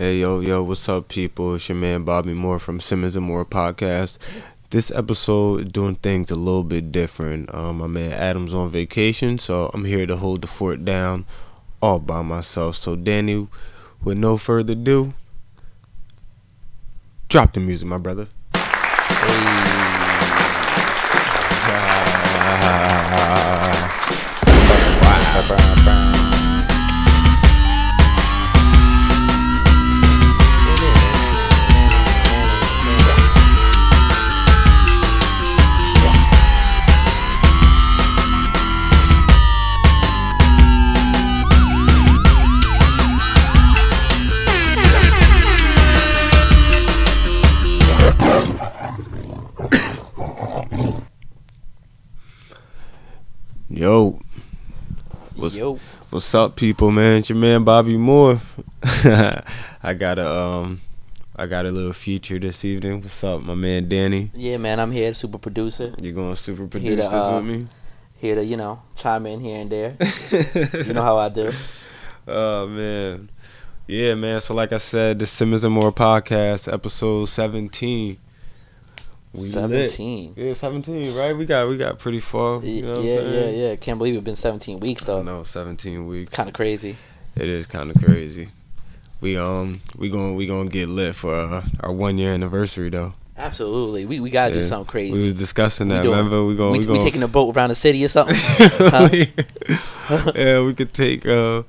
Hey yo yo, what's up, people? It's your man Bobby Moore from Simmons and Moore Podcast. This episode doing things a little bit different. Um, my man Adam's on vacation, so I'm here to hold the fort down all by myself. So Danny, with no further ado, drop the music, my brother. Yo, What's- Yo, what's up, people? Man, it's your man Bobby Moore. I got a um, I got a little feature this evening. What's up, my man Danny? yeah, man, I'm here, super producer, You're going super Here produce to, this uh, with me? here to you know chime in here and there. you know how I do. Oh man, yeah, man. So like I said, the Simmons and Moore podcast, episode seventeen. We lit. Seventeen. Yeah, seventeen, right? We got we got pretty far. You know what I'm yeah, yeah, yeah. Can't believe it's been 17 weeks though. No, seventeen weeks. Kind of crazy. It is kind of crazy. We um we going we gonna get lit for uh, our one year anniversary though. Absolutely. We we gotta do Yeah. something crazy. We was discussing We that. doing- Remember we going we, we, we going taking a boat around the city or something. Yeah, we could take. uh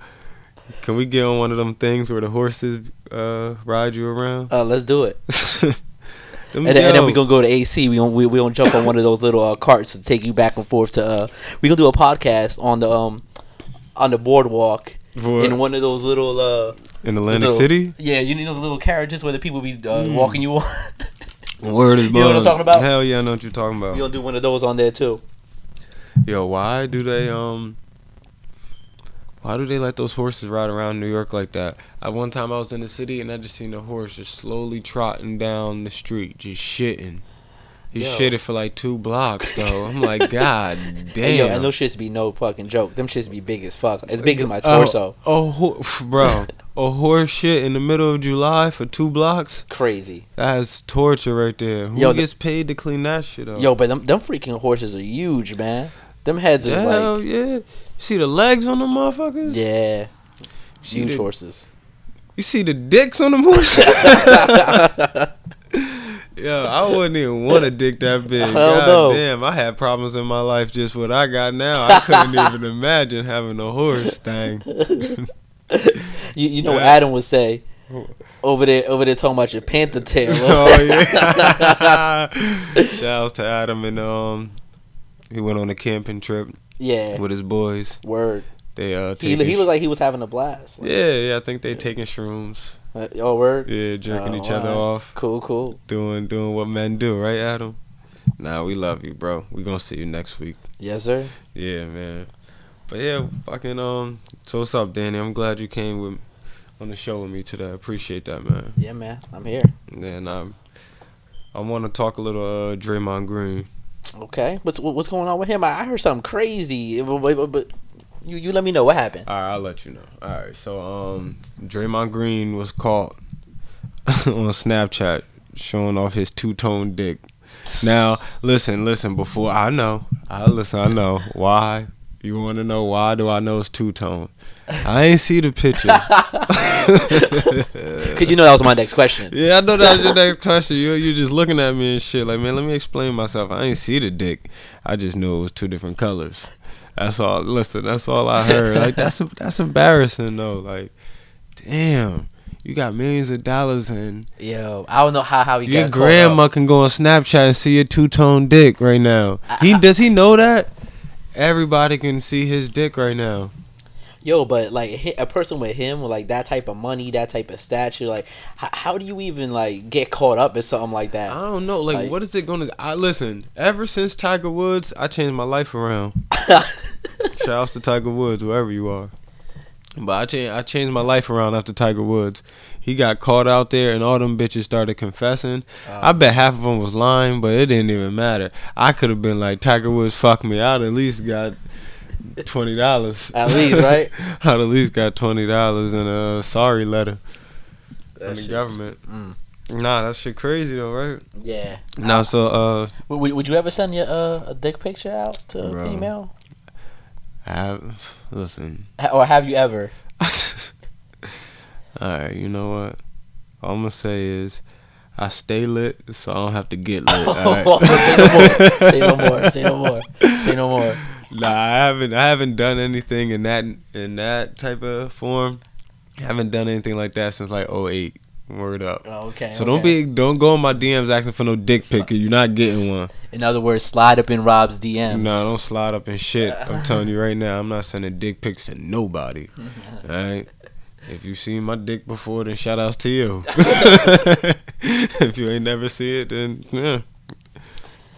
Can we get on one of them things where the horses uh ride you around? uh, let's do it. And, then- and then yo, we gonna go to AC. We gonna we, we gonna jump on one of those little uh, carts to take you back and forth to. uh We gonna do a podcast on the um on the boardwalk for- in one of those little uh in Atlantic little- City. Yeah, you need those little carriages where the people be uh, Mm. walking you on. Word is You know what I'm talking about? Hell yeah, I know what you're talking about. we gonna do one of those on there too. Yo, why do they um why do they let those horses ride around New York like that? At one time I was in the city and I just seen a horse just slowly trotting down the street, just shitting. He Yo. shitted for like two blocks though. I'm like, God damn. Hey, yo, and those shits be no fucking joke. Them shits be big as fuck. As big as my Oh, torso. Oh, ho- bro, a horse shit in the middle of July for two blocks? Crazy. That's torture right there. Who Yo, the- gets paid to clean that shit up? Yo, but them them freaking horses are huge, man. Them heads is Hell like yeah. See the legs on them motherfuckers? yeah, See huge the- horses. You see the dicks on them horses? Yo, I wouldn't even want a dick that big. Hell God no. damn, I had problems in my life just what I got now. I couldn't even imagine having a horse thing. You you know Yeah. Adam would say over there over there talking about your panther tail. oh yeah. Shout outs to Adam and um he went on a camping trip yeah. with his boys. Word. They uh He he looked like he was having a blast. Like, Yeah, yeah, I think they taking shrooms. uh, oh word. Yeah, jerking Oh, each other alright. off. Cool, cool. Doing doing what men do, right, Adam? Nah, we love you, bro. We gonna see you next week. Yes, sir. Yeah, man. But yeah, fucking um. So what's up, Danny? I'm glad you came with on the show with me today. I appreciate that, man. Yeah, man. I'm here. And um, I want to talk a little uh, Draymond Green. Okay. What's what's going on with him? I heard something crazy. But you you let me know what happened. All right, I'll let you know. All right, so um, Draymond Green was caught on Snapchat showing off his two tone dick. Now, listen, listen. Before I know, I listen. I know why. You want to know why? Do I know it's two tone? I ain't see the picture. Cause you know that was my next question. Yeah, I know that was your next question. You you just looking at me and shit. Like, man, let me explain myself. I ain't see the dick. I just knew it was two different colors. That's all. Listen, that's all I heard. Like, that's that's embarrassing though. Like, damn, you got millions of dollars and Yo, I don't know how how he your grandma can go on Snapchat and see your two tone dick right now. He does he know that? Everybody can see his dick right now. Yo, but like a person with him with like that type of money, that type of stature, like how, how do you even like get caught up in something like that? I don't know. Like, Like- what is it gonna? I listen. Ever since Tiger Woods, I changed my life around. Shout out to Tiger Woods, wherever you are. But I changed, I changed my life around after Tiger Woods. He got caught out there, and all them bitches started confessing. I Um, bet half of them was lying, but it didn't even matter. I could have been like, Tiger Woods, fuck me. I'd at least got twenty dollars. At least, right? I'd at least got twenty dollars and a sorry letter. That the government. Mm. Nah, that shit crazy though, right? Yeah. Now, so uh, Would, would, you ever send your uh, a dick picture out to a female? I have listen. Or have you ever? All right, you know what? All I'm gonna say is, I stay lit, so I don't have to get lit. right? say no more. Say no more. Say no more. Say no more. Nah, I haven't. I haven't done anything in that in that type of form. I haven't done anything like that since like 08. Word up. Oh, okay. So don't be don't go on my DMs asking for no dick pic. You're not getting one. In other words, slide up in Rob's DMs. No, don't slide up in shit. I'm telling you right now, I'm not sending dick pics to nobody. Alright? If you seen my dick before, then shout outs to you. if you ain't never see it, then yeah.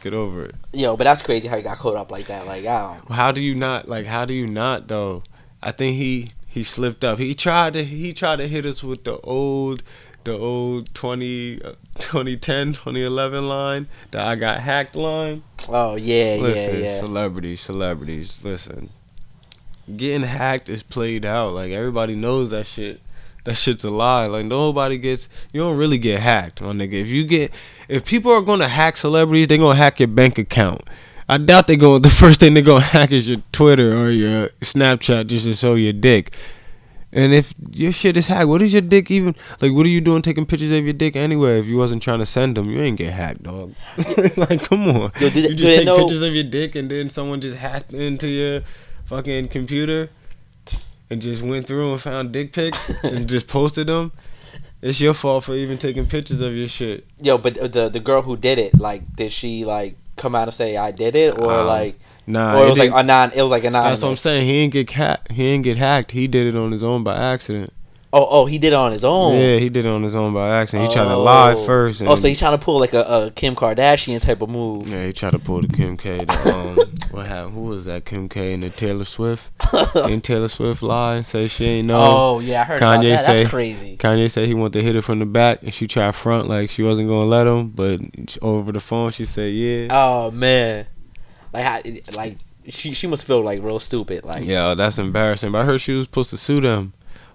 Get over it. Yo, but that's crazy how you got caught up like that. Like, I don't. How do you not like how do you not though? I think he he slipped up. He tried to he tried to hit us with the old the old 20, uh, 2010, 2011 line, the I got hacked line. Oh yeah, listen, yeah, yeah. celebrities, celebrities, listen. Getting hacked is played out. Like everybody knows that shit. That shit's a lie. Like nobody gets. You don't really get hacked, my nigga. If you get, if people are gonna hack celebrities, they're gonna hack your bank account. I doubt they go. The first thing they gonna hack is your Twitter or your Snapchat just to show your dick. And if your shit is hacked, what is your dick even like? What are you doing taking pictures of your dick anyway? If you wasn't trying to send them, you ain't get hacked, dog. like, come on. Yo, they- you just take know- pictures of your dick and then someone just hacked into your fucking computer and just went through and found dick pics and just posted them. It's your fault for even taking pictures of your shit. Yo, but the the girl who did it, like, did she like come out and say I did it, or Um, like, Nah, or it was like didn't- anon? It was like a anonymous. that's what I'm saying. He didn't get hacked. He didn't get hacked. He did it on his own by accident. Oh, oh, he did it on his own. Yeah, he did it on his own by accident. He tried to lie Oh. first. And Oh, so he's trying to pull like a, a Kim Kardashian type of move. Yeah, he tried to pull the Kim K. The, um, what happened? Who was that? Kim K. and the Taylor Swift. Ain't Taylor Swift lie and say she ain't know? Oh yeah, I heard Kanye that. say- That's crazy. Kanye said he wanted to hit it from the back, and she tried front like she wasn't gonna let him, but over the phone she said yeah. Oh man, like how, like she she must feel like real stupid. Like Yeah, that's embarrassing. But I heard she was supposed to sue them.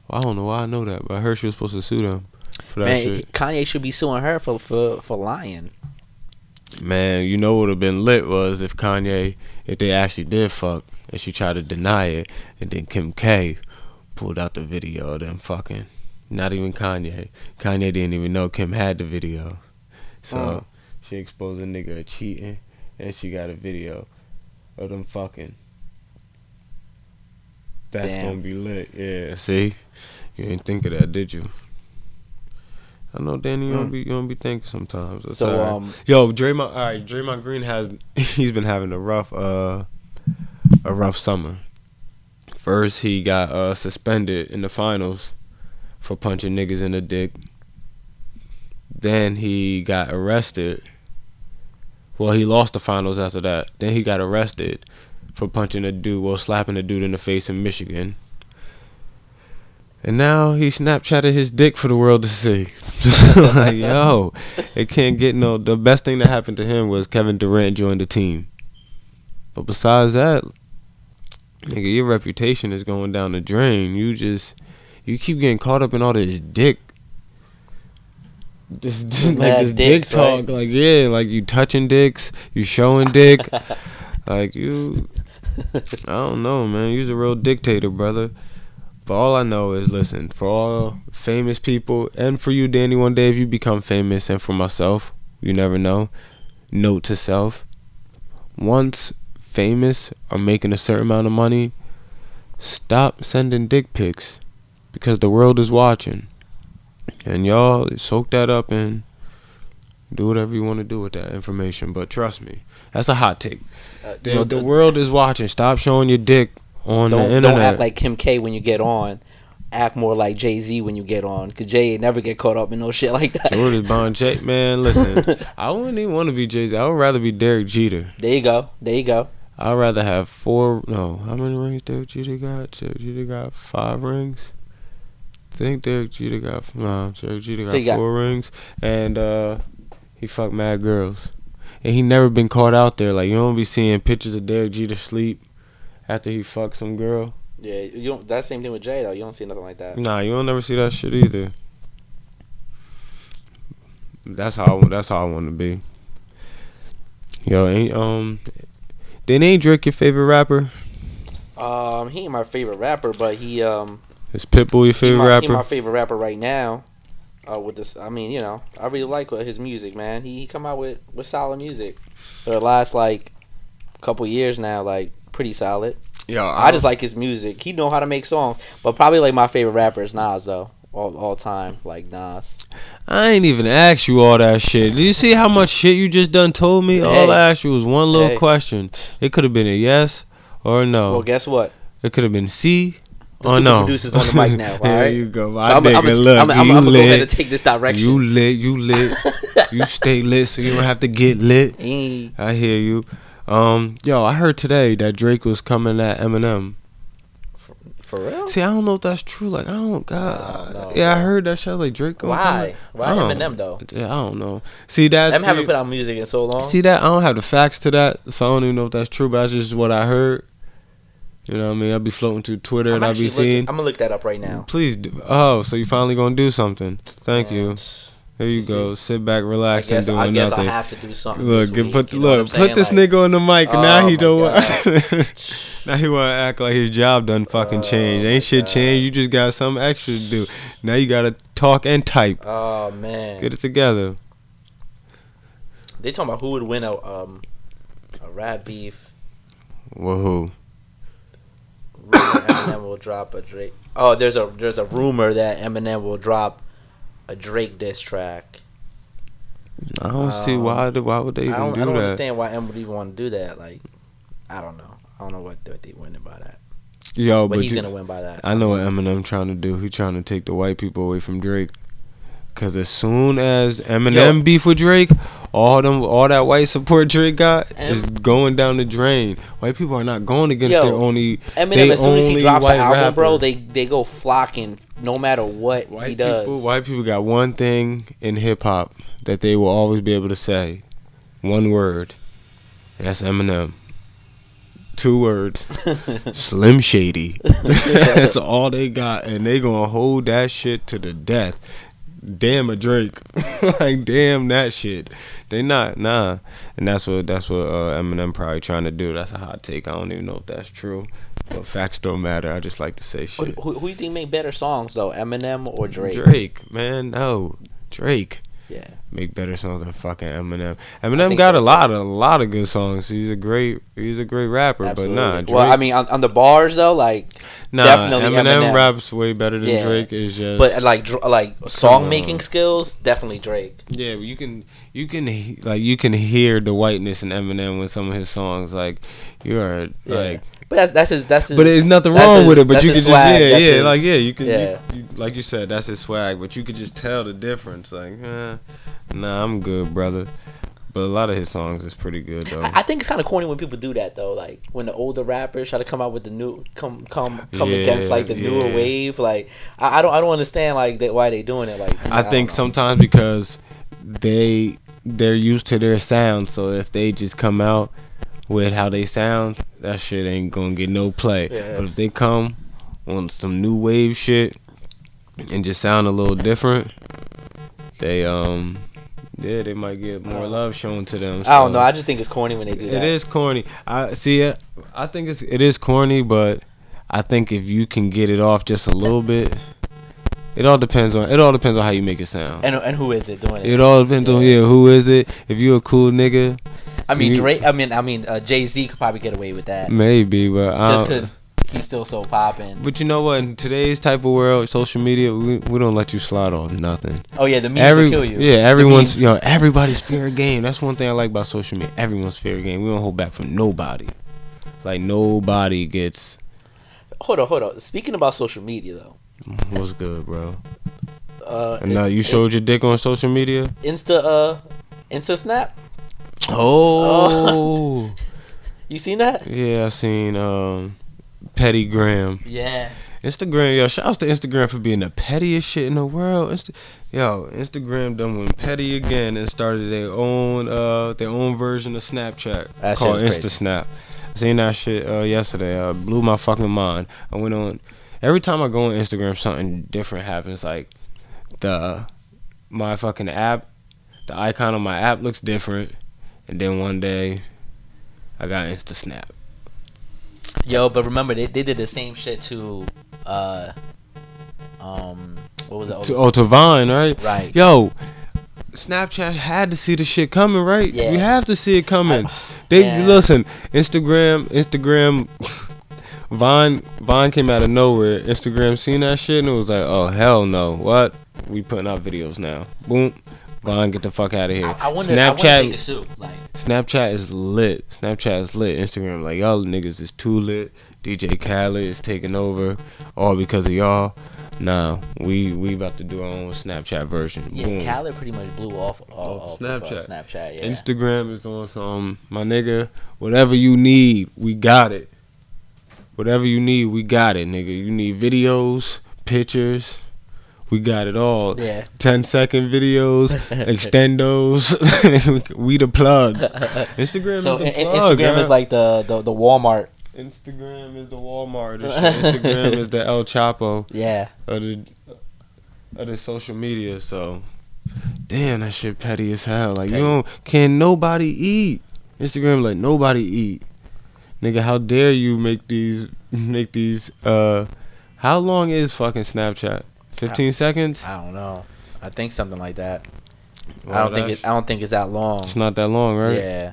Well, I don't know why I know that, but I heard she was supposed to sue them for that man, shit. Kanye should be suing her for for for lying. Man, you know what would have been lit was if Kanye, if they actually did fuck, and she tried to deny it, and then Kim K pulled out the video of them fucking. Not even Kanye. Kanye didn't even know Kim had the video. So Mm. she exposed a nigga cheating, and she got a video of them fucking. That's Damn. gonna be lit. Yeah, see? You didn't think of that, did you? I know Danny, you don't Mm. be you don't be thinking sometimes. That's So alright. um, Yo, Draymond. All right, Draymond Green has he's been having a rough uh a rough summer. First, he got uh suspended in the finals for punching niggas in the dick. Then he got arrested. Well, he lost the finals after that. Then he got arrested for punching a dude, well, slapping a dude in the face in Michigan. And now he Snapchatted his dick for the world to see. like, yo, it can't get no. The best thing that happened to him was Kevin Durant joined the team. But besides that, nigga, your reputation is going down the drain. You just, you keep getting caught up in all this dick. This, this like this dicks, dick talk, right? like yeah, like you touching dicks, you showing dick, like you. I don't know, man. You's a real dictator, brother. But all I know is, listen, for all famous people, and for you, Danny, one day if you become famous, and for myself, you never know. Note to self: once famous or making a certain amount of money, stop sending dick pics, because the world is watching, and y'all soak that up and do whatever you want to do with that information. But trust me, that's a hot take. Uh, The, the world is watching. Stop showing your dick on the internet. don't act like Kim K when you get on. Act more like Jay Z when you get on, cause Jay never get caught up in no shit like that. Jordan Bond J man, listen. I wouldn't even want to be Jay Z. I would rather be Derek Jeter. There you go. There you go. I'd rather have four. No, how many rings Derek Jeter got? Derek Jeter got five rings. I think Derek Jeter got no. Derek Jeter got So you got- four rings, and uh, he fucked mad girls, and he never been caught out there. Like you don't be seeing pictures of Derek Jeter sleep after he fucked some girl. Yeah, you don't. That same thing with Jay though. You don't see nothing like that. Nah, you don't never see that shit either. That's how I, that's how I want to be. Yo, ain't um, then ain't Drake your favorite rapper? Um, he ain't my favorite rapper, but he um Is Pitbull your he favorite my, he rapper? my favorite rapper right now. Uh, with this, I mean, you know, I really like his music, man. He, he come out with with solid music for the last like couple years now, like pretty solid. Yeah, I just like his music. He know how to make songs, but probably like my favorite rapper is Nas though, all all time, like Nas. I ain't even asked you all that shit. Do you see how much shit you just done told me? All I asked you was one little Hey. question. It could have been a yes or a no. Well, guess what? It could have been C Or two no. producers on the mic now, there you go. So My I'm, nigga, I'm, I'm, look, I'm, you I'm gonna go ahead and take this direction. You lit. You lit. you stay lit, so you don't have to get lit. Eh, I hear you. Um, yo, I heard today that Drake was coming at Eminem. for real? See, I don't know if that's true. Like, I don't. God, no, yeah, I heard that shit. Like Drake. Why? Why Eminem though? Yeah, I don't know. See, that's Em haven't put out music in so long. See that? I don't have the facts to that, so I don't even know if that's true. But that's just what I heard. You know what I mean? I'll be floating through Twitter I'm and I'll be seeing. looking, I'm gonna look that up right now. Please. Do. Oh, so you finally gonna do something? Thank you. And you you go. Sit back, relax, and guess, do I guess I have to do something. Look, week, put you know look, put this saying? nigga on the mic. now Oh he don't want. now he want to act like his job done fucking Oh changed. Ain't shit God. changed. You just got something extra to do. Now you gotta talk and type. Oh man, Get it together. they talking about who would win a um a rap beef. Well, who? Rumor Eminem will drop a Drake. Oh, there's a there's a rumor that Eminem will drop a Drake diss track. I don't see Um, why. the- Why would they I even don't, do I don't that? understand why Em would even want to do that. Like, I don't know. I don't know what, what they winning by that. Yo, but but he's you- gonna win by that. I know what Eminem trying to do. He trying to take the white people away from Drake. Cause as soon as Eminem Yo. beef with Drake, all them all that white support Drake got Em- is going down the drain. White people are not going against Yo, their only. Eminem, they as soon as he drops an album, bro, they they go flocking no matter what white he does. people. White people got one thing in hip hop that they will always be able to say, one word, and that's Eminem. Two words. Slim Shady. That's all they got, and they gonna hold that shit to the death. Damn a Drake, like damn that shit. They not nah, and that's what that's what uh, Eminem probably trying to do. That's a hot take. I don't even know if that's true, but facts don't matter. I just like to say Who, shit. who, who you think make better songs though, Eminem or Drake? Drake, man, no, Drake Yeah, make better songs than fucking Eminem. Eminem got so, a lot of a lot of good songs. He's a great he's a great rapper, absolutely. but nah, Drake, well, I mean, on, on the bars though, like, nah, definitely Eminem, Eminem. raps way better than Yeah. Drake. Is just but like dr- like song making skills, definitely Drake. Yeah, you can you can like you can hear the whiteness in Eminem with some of his songs. Like you are Yeah. like, But that's that's his that's his. but there's nothing wrong his- with it. But you can just yeah yeah his- like yeah you can yeah. You, you, like you said that's his swag. But you could just tell the difference. Like eh, nah, I'm good, brother. But a lot of his songs is pretty good though. I I think it's kind of corny when people do that though. Like when the older rappers try to come out with the new come come come Yeah, against like the newer wave. Like I, I don't I don't understand like that why they doing it. Like I don't think sometimes because they they're used to their sound, so if they just come out with how they sound, that shit ain't gonna get no play. Yeah. But if they come on some new wave shit and just sound a little different, they um yeah they might get more love shown to them. I don't know. I just think it's corny when they do it It is corny. I see it. I think it's it is corny, but I think if you can get it off just a little bit, it all depends on it all depends on how you make it sound. And and who is it doing it? It all depends on yeah, who is it? If you a cool nigga, I mean Drake. I mean I mean uh, Jay Z could probably get away with that maybe, but I just because he's still so popping. But you know what? In today's type of world, social media, we, we don't let you slide on nothing. Oh yeah, the memes Every kill you. yeah, everyone's you know everybody's fair game. That's one thing I like about social media. Everyone's fair game. We don't hold back from nobody. Like nobody gets Hold on, hold on. Speaking about social media though, what's good, bro. uh, And now you it- showed your dick on social media. Insta uh Insta Snap. Oh, You seen that? yeah, I seen um, Petty Graham. Yeah. Instagram, yo, shout out to Instagram for being the pettiest shit in the world. Insta- yo, Instagram done went petty again and started their own uh their own version of Snapchat That called is crazy. Insta Snap. I seen that shit uh, yesterday. Uh, blew my fucking mind. I went on every time I go on Instagram, something different happens. Like the my fucking app the icon on my app looks different, and then one day, I got Insta Snap. Yo, but remember they, they did the same shit to uh um what was it? To, oh, to Vine, right? Right. Yo, Snapchat had to see the shit coming, right? Yeah. We have to see it coming. I- they Yeah. listen. Instagram, Instagram. Vine, Vine came out of nowhere. Instagram seen that shit and it was like, oh hell no, what? We putting out videos now. Boom. Vine, get the fuck out of here. I, I wonder I wonder if they Snapchat. Like Snapchat is lit. Snapchat is lit. Instagram, like y'all niggas is too lit. DJ Khaled is taking over, all because of y'all. Nah, we we about to do our own Snapchat version. yeah, Boom. Khaled pretty much blew off, uh, Off off of, uh, Snapchat. Snapchat, yeah. Instagram is on some my nigga. Whatever you need, we got it. Whatever you need, we got it, nigga. You need videos, pictures, we got it all. yeah. 10 second videos, extendos. we the plug. Instagram So is the in- in- plug. Instagram huh? is like the, the the Walmart. Instagram is the Walmart. Instagram is the El Chapo Yeah. of the of the social media. So, damn, that shit petty as hell. Like Petty. you don't can nobody eat. Instagram like nobody eat. Nigga, how dare you make these make these uh how long is fucking Snapchat? 15 seconds? I don't know. I think something like that. I don't think it. I don't think it's that long. It's not that long, right? Yeah.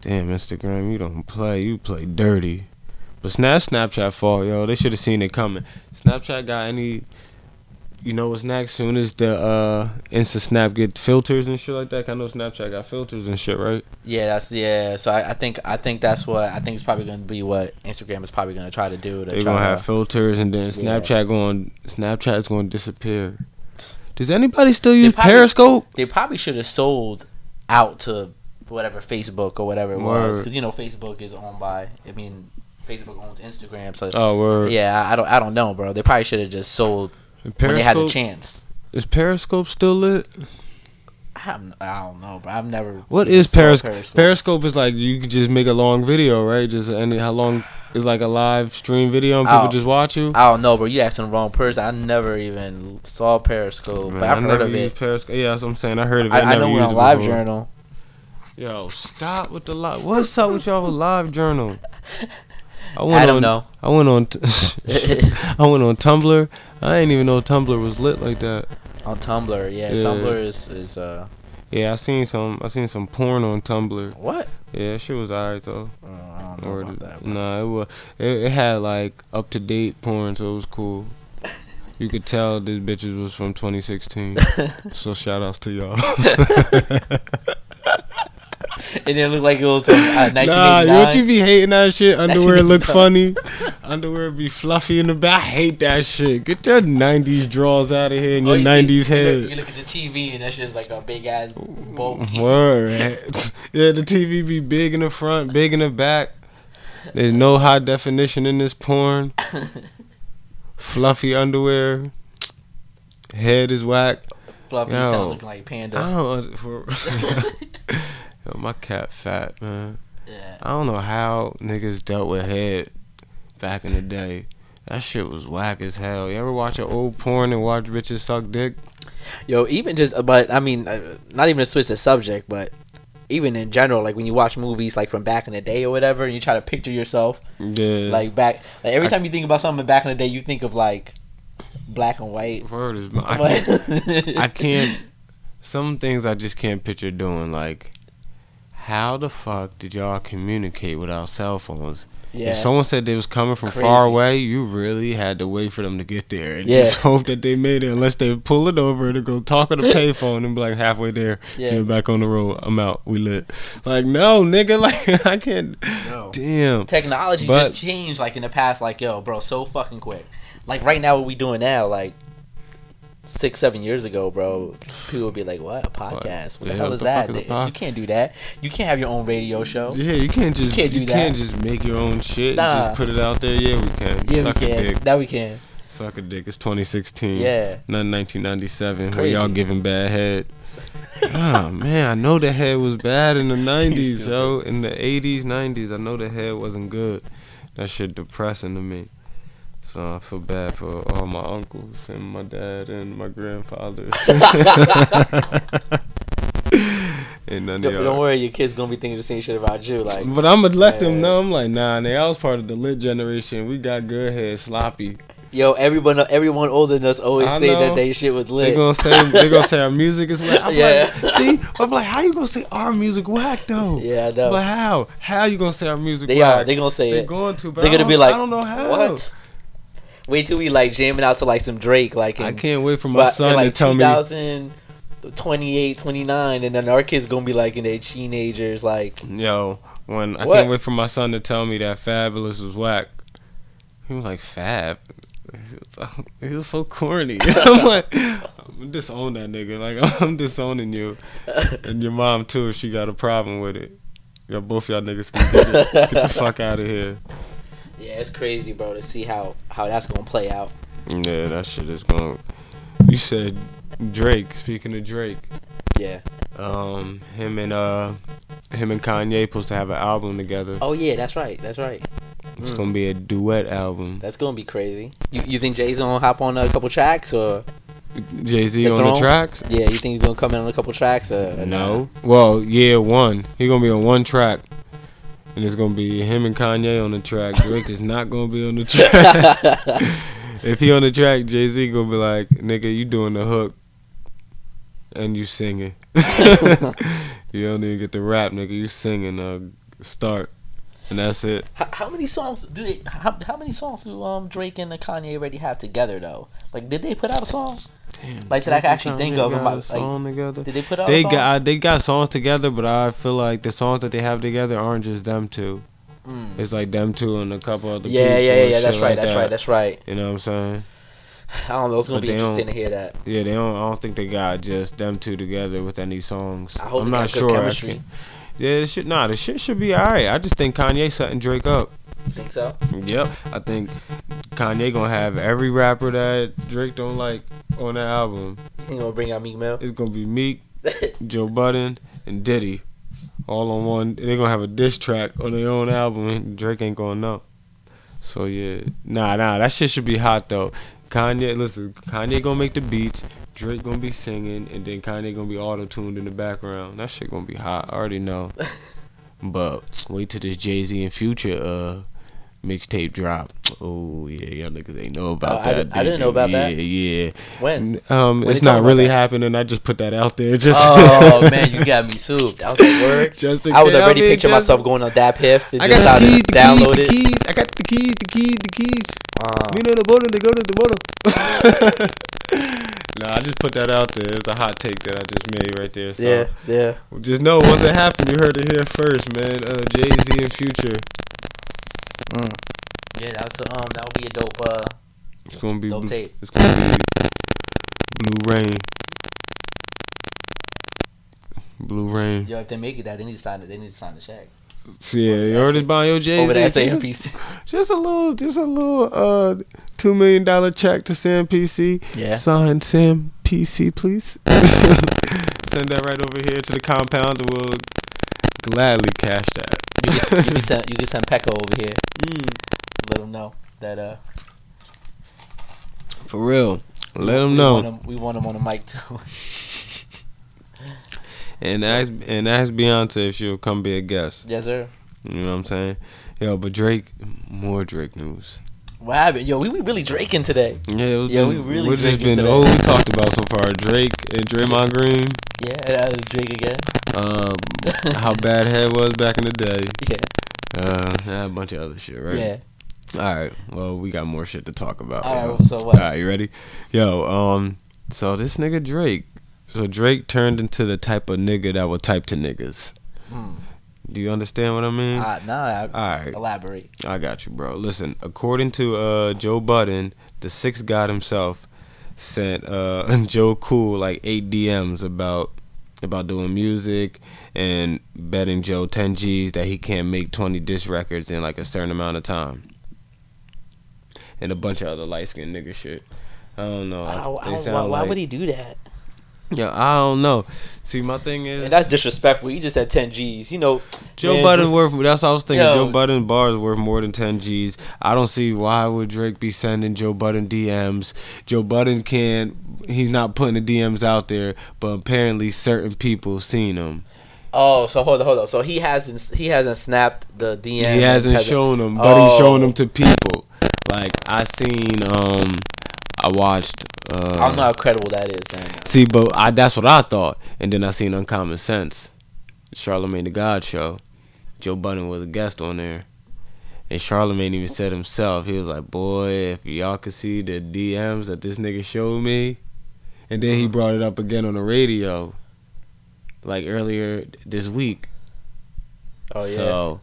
Damn, Instagram, you don't play. You play dirty. But Snap Snapchat fault, yo. They should have seen it coming. Snapchat got any you know what's next? Soon as the uh Insta Snap get filters and shit like that. I know Snapchat got filters and shit, right? Yeah, that's yeah. So I, I think I think that's what I think it's probably going to be what Instagram is probably going to try to do. To They're try gonna to, have filters and then Yeah. Snapchat going Snapchat's gonna disappear. Does anybody still use probably- Periscope? they probably should have sold out to whatever Facebook or whatever it was because you know Facebook is owned by. I mean, Facebook owns Instagram, so Oh, word. yeah. I don't I don't know, bro. They probably should have just sold when they had the chance. is Periscope still lit? I'm, I don't know, but I've never. What is Periscope? Periscope is like you could just make a long video, right? Just any how long is like a live stream video and people Oh. just watch you. I don't know, but You asking the wrong person. I never even saw Periscope, Man, but I I've heard never of used it. Periscope. Yeah, that's what I'm saying. I heard of it. I, I never know we're used on Live before. Journal. Yo, stop with the live. What's up with y'all with Live Journal? I I don't on, know. I went on. T- I went on Tumblr. I didn't even know Tumblr was lit like that. On Tumblr, yeah, Yeah. Tumblr is is uh Yeah, I seen some. I seen some porn on Tumblr. what? Yeah, shit was alright though. Uh, I don't know Or about that. nah, it was. It, it had like up to date porn, so it was cool. You could tell these bitches was from 2016. so shout outs to y'all. it didn't like it was from uh, 1989. Nah, don't you be hating that shit? Underwear look funny. Underwear be fluffy in the back. I hate that shit. Get your 90s drawers out of here and Oh, your you 90s see- you head. Look, you look at the TV and that shit's like a big ass bulky. Word. yeah, the TV be big in the front, big in the back. There's no high definition in this porn. Fluffy underwear. Head is whack. Fluffy Yo. sound looking like a I panda. don't. For, Yo, my cat fat man. Yeah. I don't know how niggas dealt with head back in the day. That shit was whack as hell. You ever watch an old porn and watch bitches suck dick? Yo, even just, but I mean, uh, not even to switch the subject, but even in general, like when you watch movies like from back in the day or whatever, and you try to picture yourself Yeah. like back, like every I- time you think about something back in the day, you think of like black and white. word is. I can't, I can't. Some things I just can't picture doing. Like, how the fuck did y'all communicate without cell phones? yeah. If someone said they was coming from far away, you really had to wait for them to get there and Yeah. just hope that they made it. Unless they pull it over to go talk on the payphone and be like halfway there, Yeah. get back on the road. I'm out. We lit. Like no, nigga. Like I can't. No. Damn. Technology But- just changed like in the past, like yo, bro, so fucking quick. Like right now, what we doing now, like six, seven years ago, bro, people would be like, "What a podcast? What the Yeah, hell is the that? is a They- pod- You can't do that. You can't have your own radio show. Yeah, you can't just can't do you that. can't just make your own shit. and Nah. Just put it out there. Yeah, we can. Yeah, Suck we a can. dick. Now we can. Suck a dick. It's 2016. Yeah. Not 1997 where Crazy. y'all giving bad head. oh man, I know the head was bad in the 90s, yo. In the 80s, 90s, I know the head wasn't good. That shit depressing to me. So I feel bad for all my uncles and my dad and my grandfathers. none of Don't, y'all. don't worry, your kids gonna be thinking the same shit about you. Like, But I'm gonna let them know. I'm like, nah, they I was part of the lit generation. We got good head, sloppy. yo, everyone, everyone older than us always I say that know. they shit was lit. They lit. gonna say they gonna say our music is whack. I'm Yeah. like, see, I'm like, how you gonna say our music whack though? yeah, I know. But how? How you gonna say our music They whack? are. They gonna say They're it. going to, but They're gonna be like, I don't know how. What? Wait till we like jamming out to like some Drake, like in, I can't wait for my but- son like to tell me. 2028, 29, and then our kids gonna be like in their teenagers, like Yo, when I What? can't wait for my son to tell me that Fabolous was whack. He was like, Fab. He was, so corny. I'm like, I'm disown that nigga. Like I'm disowning you and your mom too if she got a problem with it. Yo, both y'all niggas can get, it. get the fuck out of here. Yeah, it's crazy, bro, to see how how that's gonna play out. Yeah, that shit is going. To. You said Drake. Speaking of Drake, Yeah. um, him and uh, him and Kanye supposed to have an album together. Oh yeah, that's right. That's right. It's Mm. gonna be a duet album. That's gonna be crazy. You you think Jay's gonna hop on a couple tracks or Jay Z on the tracks. yeah, you think he's gonna come in on a couple tracks No. Well, yeah, one. He gonna be on one track, and it's gonna be him and Kanye on the track. Drake is not gonna be on the track. if he on the track, Jay Z gonna be like, "Nigga, you doing the hook, and you singing. you don't even get the rap, nigga. You singing. Uh, start, and that's it. how, how many songs do they? How, how many songs do um Drake and Kanye already have together though? Like, did they put out a song? Damn, Like, that I can actually think of a like, song together. Did they put out? They got they got songs together, but I feel like the songs that they have together aren't just them two. Mm. It's like them two and a couple other Yeah, people. yeah, yeah, yeah. That's right. like that's that. right. That's right. You know what I'm saying? I don't know. It's gonna But be interesting to hear that. Yeah, they don't. I don't think they got just them two together with any songs. I hope I'm they not got sure. I chemistry. Yeah, it should. Nah, the shit should be alright. I just think Kanye setting Drake up. Think so? Yep, I think Kanye gonna have every rapper that Drake don't like on the album. He gonna bring out Meek Mill? It's gonna be Meek, Joe Budden, and Diddy, all on one. They're gonna have a diss track on their own album. and Drake ain't gonna know. So yeah, nah, nah, that shit should be hot though. Kanye, listen, Kanye gonna make the beats. Drake gonna be singing, and then Kanye gonna be auto tuned in the background. That shit gonna be hot. I already know. but wait till this Jay Z and Future uh mixtape drop. Oh yeah, y'all niggas ain't know about Oh, I that. didn't- I didn't did know about yeah, that. Yeah, When? Um, When it's not really happening. I just put that out there. Just oh man, you got me souped. I was like, word. Just I was already I picturing just- myself going on that piff and I just got the keys, the download keys, it. the keys. I got the keys, the keys, the keys. Um, Me know the bottom, they go to the bottom. nah, I just put that out there. It's a hot take that I just made right there. So yeah, yeah. just know once it happened, you heard it here first, man. Uh, Jay Z and Future. Mm. Yeah, that's was um that would be a dope uh It's gonna be dope blue, tape. It's gonna be Blue Rain. Blue Rain. Yo, if they make it that, they need to sign it. They need to sign the check So yeah, you already buying your Jay over the Z. SAMPC. Just a little, just a little, uh, two million dollar check to Sam PC. Yeah. Sign Sam PC, please. Send that right over here to the compound, and we'll gladly cash that. You can, you can send you can send Pecco over here. Mm. Let him know that uh. For real, let them we know. Want him, we want him on the mic too. And ask and ask Beyonce if she'll come be a guest. yes, sir. You know what I'm saying? Yo, but Drake, more Drake news. What happened? Yo, we, we really draking today. Yeah, was Yeah, we really What has drinking been? today. Oh, we talked about so far Drake and Draymond Green. Yeah, uh, Drake again. Um, how bad head was back in the day. Yeah, Uh, a bunch of other shit, right? yeah. All right. Well, we got more shit to talk about. All yo. so what? All right, you ready? Yo, um, so this nigga Drake. So Drake turned into the type of nigga that would type to niggas. Hmm. Do you understand what I mean? Uh, nah, I, All right. elaborate. I got you, bro. Listen, according to uh, Joe Budden, the sixth god himself sent uh, Joe Cool like eight DMs about about doing music and betting Joe 10 G's that he can't make 20 diss records in like a certain amount of time. And a bunch of other light skinned nigga shit. I don't know. Why, They why, sound why, why would he do that? Yeah, I don't know. See, my thing is And that's disrespectful. He just had 10 G's. You know, Joe man, Budden worth. That's what I was thinking. Yo. Joe Budden bars worth more than ten G's. I don't see why would Drake be sending Joe Budden DMs. Joe Budden can't. He's not putting the DMs out there, but apparently certain people seen them. Oh, so hold on, hold on. So he hasn't he hasn't snapped the DM. he hasn't shown them, but he's Oh. showing them to people. Like I seen, um, I watched. Uh, I don't know how credible that is. See, but I that's what I thought, and then I seen Uncommon Sense, Charlamagne the God Show. Joe Budden was a guest on there, and Charlamagne even said himself, he was like, "Boy, if y'all could see the DMs that this nigga showed me," and then he brought it up again on the radio, like earlier this week. Oh yeah. So,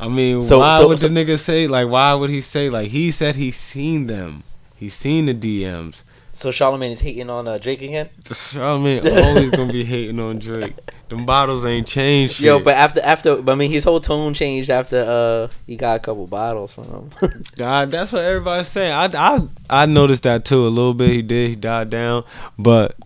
I mean, So- why so- would so- the nigga say like? Why would he say like? He said he seen them. He seen the DMs. So Charlamagne is hating on uh, Drake again. Charlamagne always gonna be hating on Drake. Them bottles ain't changed. Shit. Yo, but after after, but I mean, his whole tone changed after uh he got a couple bottles from him. God, that's what everybody's saying. I, I I noticed that too a little bit. He did. He died down, but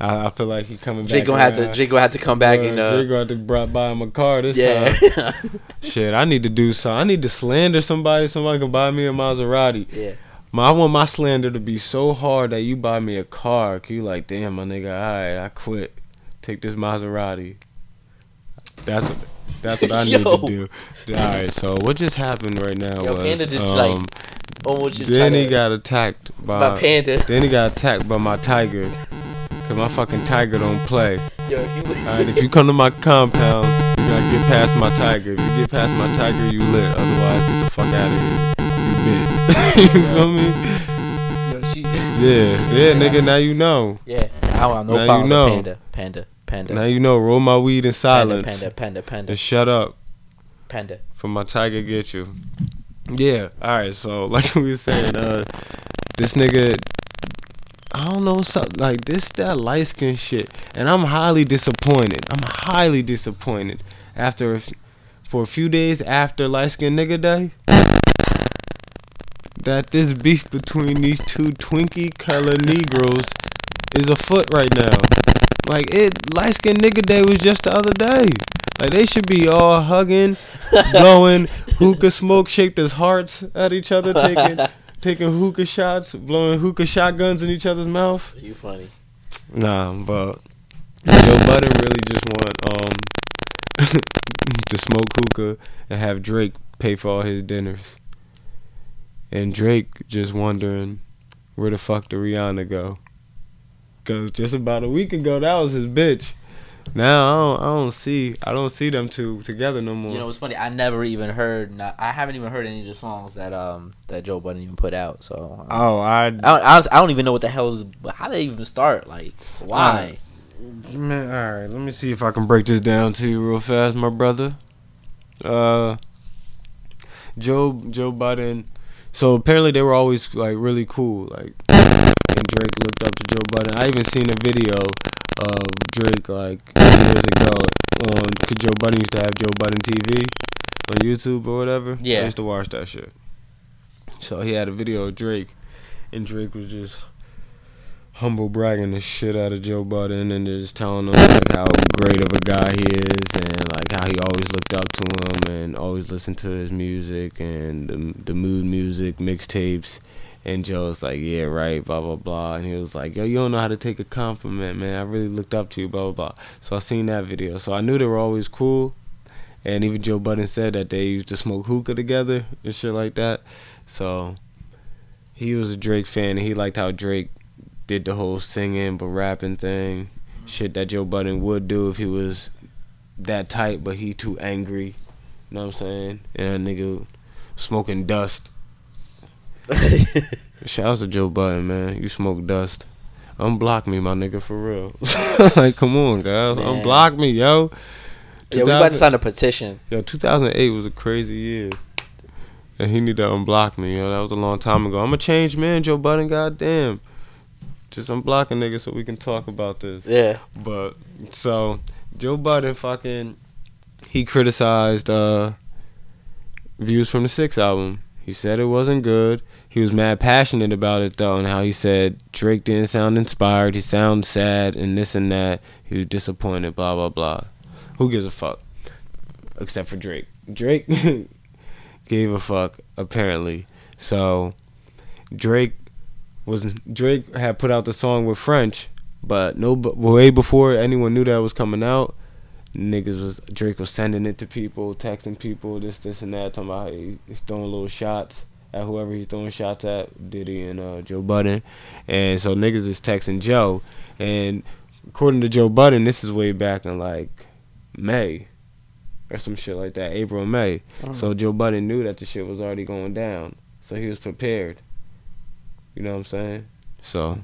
I, I feel like he coming Jake back. gonna have to. Jake gonna have to come back Uh, and uh, Drake gonna have to brought buy him a car this yeah. time. Shit, I need to do something. I need to slander somebody. Somebody can buy me a Maserati. yeah. My, I want my slander to be so hard that you buy me a car. 'cause You like, damn, my nigga. All right, I quit. Take this Maserati. That's what. That's what I need to do. All right. So what just happened right now Yo, was Panda just, um, like, Almost then he got attacked by. by Panda. Then he got attacked by my tiger. Cause my fucking tiger don't play. Yo, if you Alright, if you come to my compound, you gotta get past my tiger. If you get past my tiger, you lit. Otherwise, get the fuck out of here. You you feel me? Yo, she- Yeah, yeah, nigga. Now you know. Yeah, I don't have no Now you know. with Panda. Panda. Panda. Now you know. Roll my weed in Panda. silence Panda. Panda. Panda. and shut up. Panda. For my tiger get you. Yeah. All right. So like we were saying, uh, this nigga. I don't know something like this that light skin shit, and I'm highly disappointed. I'm highly disappointed after a f- for a few days after light skin nigga day that this beef between these two Twinkie color Negroes is afoot right now. Like it, light skin nigga day was just the other day. Like they should be all hugging, blowing hookah smoke shaped as hearts at each other, taking taking hookah shots, blowing hookah shotguns in each other's mouth. You funny. Nah, but Joe Budden really just want um to smoke hookah and have Drake pay for all his dinners. And Drake just wondering where the fuck did Rihanna go? Cause just about a week ago that was his bitch. Now I don't, I don't see I don't see them two together no more. You know, it's funny. I never even heard. Not, I haven't even heard any of the songs that um that Joe Budden even put out. So I, oh, I I don't, honestly, I don't even know what the hell is. How did they even start? Like, why? Man, all right. Let me see if I can break this down to you real fast, my brother. Uh, Joe Joe Budden. So apparently they were always like really cool. Like, and Drake looked up to Joe Budden. I even seen a video of Drake like years ago on. Cause Joe Budden used to have Joe Budden TV on YouTube or whatever. Yeah. I used to watch that shit. So he had a video of Drake, and Drake was just humble bragging the shit out of Joe Budden and just telling him like how great of a guy he is and like how he always looked up to him and always listened to his music and the, the mood music mixtapes. And Joe was like, yeah, right, blah, blah, blah. And he was like, yo, you don't know how to take a compliment, man. I really looked up to you, blah, blah, blah. So I seen that video. So I knew they were always cool. And even Joe Budden said that they used to smoke hookah together and shit like that. So he was a Drake fan and he liked how Drake did the whole singing but rapping thing. Shit that Joe Budden would do if he was that tight, but he too angry. You know what I'm saying? And that nigga smoking dust. Shouts to Joe Budden, man. You smoke dust. Unblock me, my nigga, for real. like, come on, guys. Man. Unblock me, yo. yeah, we about to sign a petition. Yo, 2008 was a crazy year. And he need to unblock me, yo. That was a long time ago. I'm a changed man, Joe Budden, goddamn. Just unblock a nigga so we can talk about this. Yeah. But, so, Joe Budden fucking, he criticized uh Views from the Six album. He said it wasn't good. He was mad passionate about it, though, and how he said Drake didn't sound inspired. He sounds sad and this and that. He was disappointed, blah, blah, blah. Who gives a fuck? Except for Drake. Drake gave a fuck apparently. So Drake was Drake had put out the song with French, but no, way before anyone knew that was coming out, niggas was Drake was sending it to people, texting people, this, this, and that, talking about how he's throwing little shots at whoever he's throwing shots at, Diddy and uh, Joe Budden, and so niggas is texting Joe, and according to Joe Budden, this is way back in like May or some shit like that, April, May. Mhm. So Joe Budden knew that the shit was already going down, so he was prepared. You know what I'm saying? So,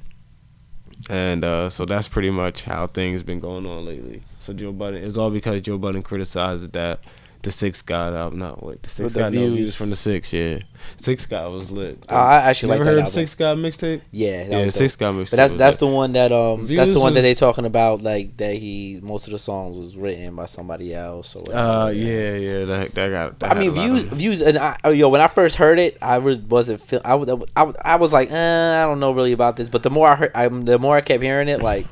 and uh, so that's pretty much how things been going on lately. So Joe Budden, it's all because Joe Budden criticized that the Six God album, not what the Six With the God no, views. views from the Six, yeah. Six God was lit. Oh, I actually like heard that album. Six God mixtape? Yeah, that Yeah, was Six dope. God mixtape. But that's that's the one that um that's the one that they talking about like that he most of the songs was written by somebody else or whatever. Uh, yeah, yeah, that that got. That I mean, had a lot views, views, and I, oh, yo, when I first heard it, I really wasn't feel. I would, I, would- I was like, eh, I don't know really about this. But the more I heard, I, the more I kept hearing it, like,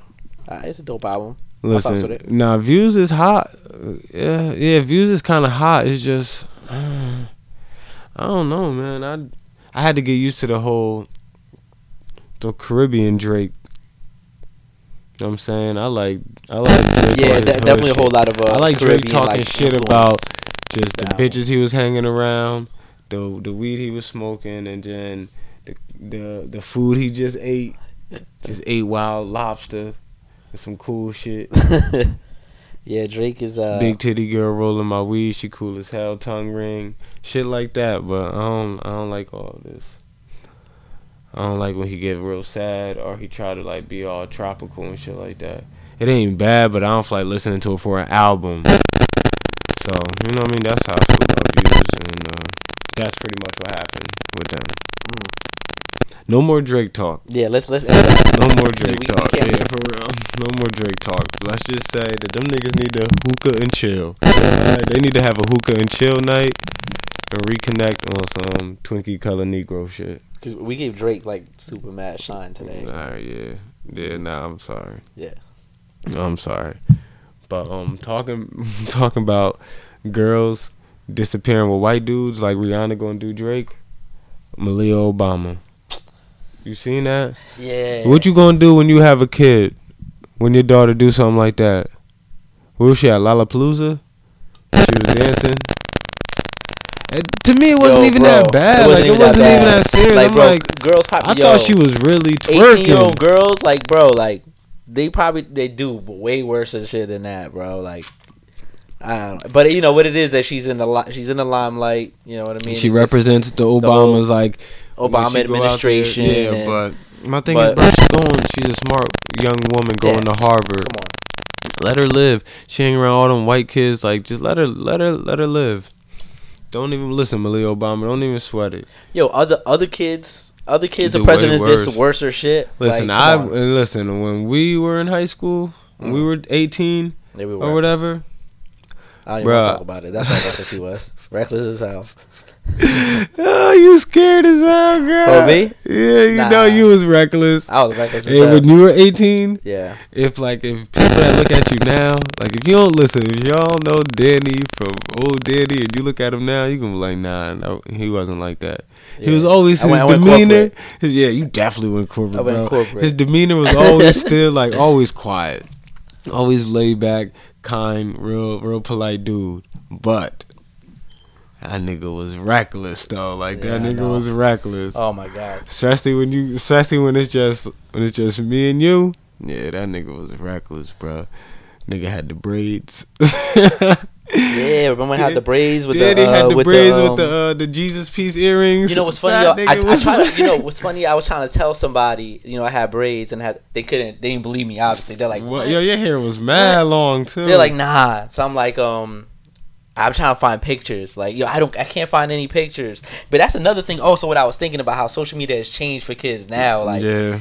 uh, it's a dope album. I fucks with Listen, nah, views is hot. Yeah, yeah, views is kind of hot. It's just, I don't know, man. I I had to get used to the whole the Caribbean Drake. You know what I'm saying? I like I like Drake. Yeah, on his de- hood definitely a whole lot of. Uh, I like Drake talking like, shit about just the the bitches he was hanging around, the the weed he was smoking, and then the the the food he just ate. Just ate wild lobster some cool shit. yeah, Drake is uh. Big titty girl rolling my weed. She cool as hell. Tongue ring, shit like that. But I don't I don't like all this. I don't like when he get real sad or he try to like be all tropical and shit like that. It ain't bad, but I don't feel like listening to it for an album. So you know what I mean. That's how I feel about views, and uh, that's pretty much what happened with them. Mm. No more Drake talk. Yeah, let's let's. No more Drake we- we talk. can't- yeah, for real. No more Drake talk. Let's just say that them niggas need to hookah and chill. Alright, they need to have a hookah and chill night and reconnect on some Twinkie color Negro shit. Cause we gave Drake like super mad shine today. Alright, yeah. Yeah, nah, I'm sorry. Yeah. I'm sorry. But um talking talking about girls disappearing with white dudes like Rihanna gonna do Drake, Malia Obama. You seen that? Yeah. What you gonna do when you have a kid? When your daughter do something like that? Where was she at? Lollapalooza? She was dancing. And to me, it wasn't Yo, even bro, that bad. like it wasn't even that serious. Like, I'm bro, like, girls pop. I yo, thought she was really twerking. eighteen year old twerking. girls, like bro, like they probably they do way worse and shit than that, bro. Like, I don't know. but you know what it is that she's in the li- she's in the limelight. You know what I mean? She It's just represents the whole Obamas, like when Obama out there- administration. Yeah, and- but my thing but- is, she's going. She's a smart young woman going Yeah. to Harvard. come on, Let her live. She hang around all them white kids. Like, just let her, let her, let her live. Don't even listen, Malia Obama. Don't even sweat it. yo, other other kids, other kids the presidents did worse. some worse or shit. Listen, like, I on. listen. When we were in high school, when we Mm. were eighteen They were or whatever. I don't even want to talk about it. That's how reckless he was. Reckless as hell. oh, you scared as hell, girl. Oh, me? Yeah, you Nah. know you was reckless. I was reckless as And when you were eighteen, yeah. if like if people that look at you now, like if you don't listen, if y'all know Danny from old Danny, and you look at him now, you can be like, nah, no, he wasn't like that. He was Yeah. always his went- demeanor. His, yeah, you definitely went corporate, I went bro. corporate. His demeanor was always still like always quiet, always laid back, kind, real, real polite dude. But that nigga was reckless though. Like Yeah, that nigga was reckless. Oh my god. Especially when you, especially when it's just when it's just me and you. Yeah, that nigga was reckless, bro. Nigga had the braids. Yeah, remember when I had the braids with the they had uh, the with braids the, um, with the uh, the Jesus piece earrings. You know what's funny? Yo, I, I tried. You know what's funny? I was trying to tell somebody. You know, I had braids and had they couldn't. They didn't believe me. Obviously, they're like, What? what? Yo, your hair was mad long too. They're like, nah. So I'm like, um, I'm trying to find pictures. Like, yo, I don't, I can't find any pictures. But that's another thing. Also, what I was thinking about how social media has changed for kids now. Like, yeah,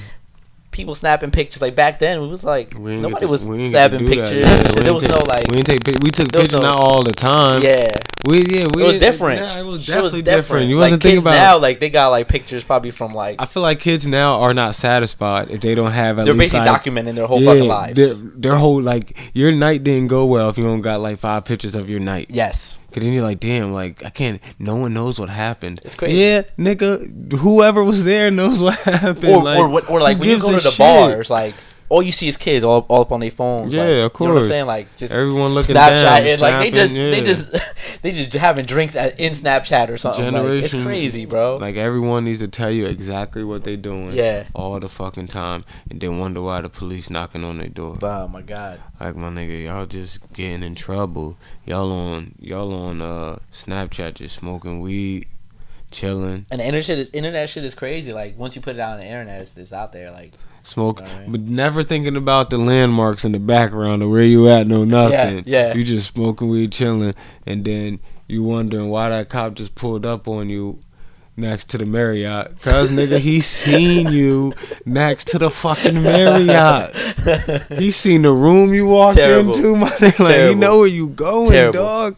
people snapping pictures. Like back then, it was like nobody was we ain't get to snapping pictures. Yeah, and we shit. There was take- no like, we didn't take we took pictures no- not all the time. yeah. We yeah we It was different. Nah, it was Shit was definitely different. You like, wasn't thinking about. now. Like they got like pictures probably from like I feel like kids now are not satisfied if they don't have at they're least basically like, documenting their whole fucking lives. Their, their whole like your night didn't go well if you don't got like five pictures of your night. Yes. Cause then you're like, damn, like I can't. No one knows what happened. It's crazy. Yeah, nigga, whoever was there knows what happened. Or, like, or what or like when you go to the shit? bars, like all you see is kids all, all up on their phones. Yeah, like, of You know what course. I'm saying? Like just Everyone looking Snapchat down, and like they just snapping, they just they just having drinks at, in Snapchat or something. Like, it's crazy, bro. Like everyone needs to tell you exactly what they're doing. Yeah. All the fucking time, and then wonder why the police knocking on their door. oh my god. Like my nigga, y'all just getting in trouble. Y'all on y'all on uh Snapchat just smoking weed, chilling, And the internet shit, internet shit is crazy. Like once you put it out on the internet, it's, it's out there. Like smoke, Alright. but never thinking about the landmarks in the background or where you at, no nothing. yeah. yeah. You just smoking weed, chilling, and then you wondering why that cop just pulled up on you. Next to the Marriott, cause nigga, he seen you next to the fucking Marriott. He seen the room you walked Terrible. into, my nigga. Like he know where you going, Terrible. dog.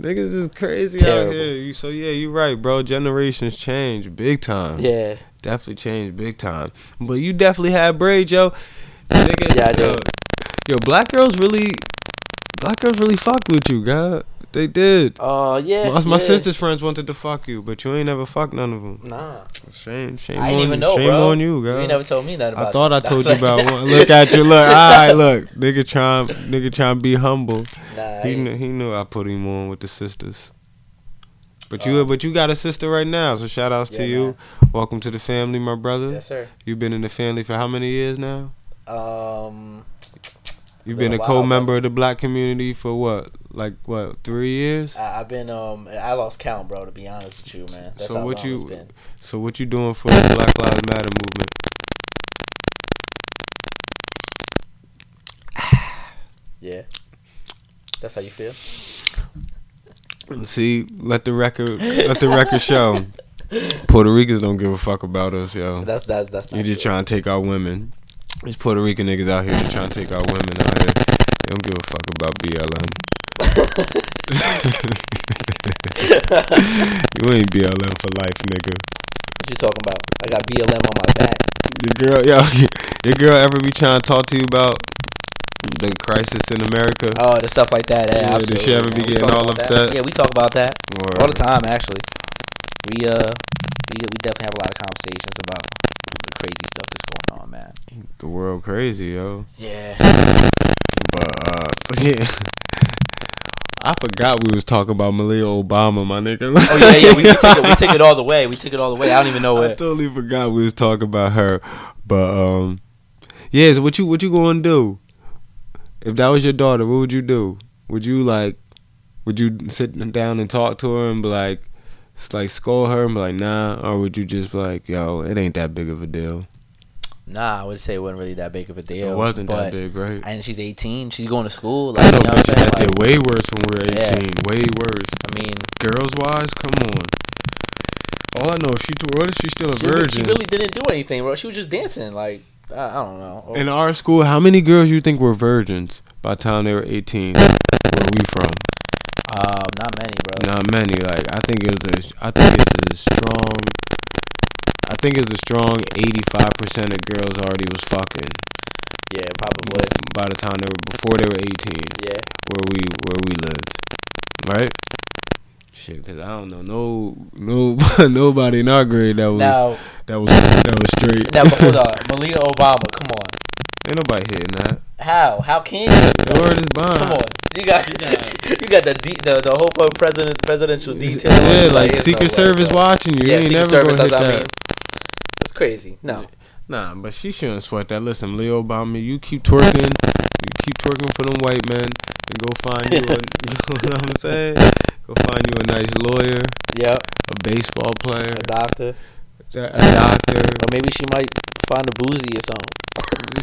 Niggas is crazy Terrible. out here. You so yeah, you right, bro. Generations change big time. yeah, Definitely changed big time. But you definitely had braids, yo. Nigga, Yeah, I yo, did. yo, black girls really, black girls really fucked with you, God. They did. uh, yeah. my, my yeah. sister's friends wanted to fuck you, but you ain't never fucked none of them. Nah, Shame, shame I on didn't even you. know, shame bro. on you, God. You never told me that. about. I thought I that. told you about one. Look at you. Look. All right. Look. Nigga trying. Nigga trying to be humble. Nah, He knew, he knew I put him on with the sisters. But you Uh, but you got a sister right now. So shout outs to Yeah, you. Welcome to the family, my brother. yes, sir. You've been in the family for how many years now? Um, You've Been been a co-member of the black community for what? Like what? Three years? I, I've been um, I lost count, bro. To be honest with you, man. That's So how what you-. So what you doing for the Black Lives Matter movement? Yeah. That's how you feel. See, let the record let the record show. Puerto Ricans don't give a fuck about us, yo. That's that's that's You just true. trying to take our women. These Puerto Rican niggas out here just trying to take our women out here. They don't give a fuck about BLM. you ain't BLM for life, nigga. What you talking about? I got BLM on my back. Your girl, yo, your girl ever be trying to talk to you about the crisis in America? Oh, the stuff like that. Yeah, Yeah, she ever be. We getting talk all about that. upset? Yeah, we talk about that all the time. Actually, we uh, we we definitely have a lot of conversations about the crazy stuff that's going on, man. The world crazy, yo. Yeah. But uh, yeah. I forgot we was talking about Malia Obama, my nigga. Oh yeah, yeah. We, we took it. We took it all the way. We took it all the way. I don't even know what. I totally forgot we was talking about her. But um yeah, so what you what you gonna do? If that was your daughter, what would you do? Would you like would you sit down and talk to her and be like like scold her and be like, nah, or would you just be like, yo, it ain't that big of a deal? Nah, I would say it wasn't really that big of a deal. it wasn't that big, right? And she's 18. She's going to school. Like, I know, you know but what you I'm got saying? did Like, way worse when we were Yeah. 18. Way worse. I mean, Girls wise, come on. All I know she what if she's still a she, virgin? she really didn't do anything, bro. She was just dancing. Like, I, I don't know. In our school, how many girls you think were virgins by the time they were 18? Where we from? um, not many, bro. Not many. Like I think it was a, I think it's a strong. I think it's a strong 85% of girls already was fucking Yeah, probably. by the time they were before they were 18 Yeah. where we where we lived, right? Shit, cause I don't know no no nobody in our grade that was Now, that was that was straight. now, but hold on. Malia Obama, come on. Ain't nobody hitting that. How? How can you? The word is bond. Come on. You got you got the de- the the whole president presidential detail. Yeah, Like, like Secret no Service bro. watching you. Yeah, you ain't Secret never Service. gonna hit what I that. mean. It's crazy. No. Nah, but she shouldn't sweat that. Listen, Leo Obama, you keep twerking, you keep twerking for them white men, and go find you a, you know what I'm saying? Go find you a nice lawyer, Yep. a baseball player, A doctor. a a doctor. Or maybe she might find a boozy or something.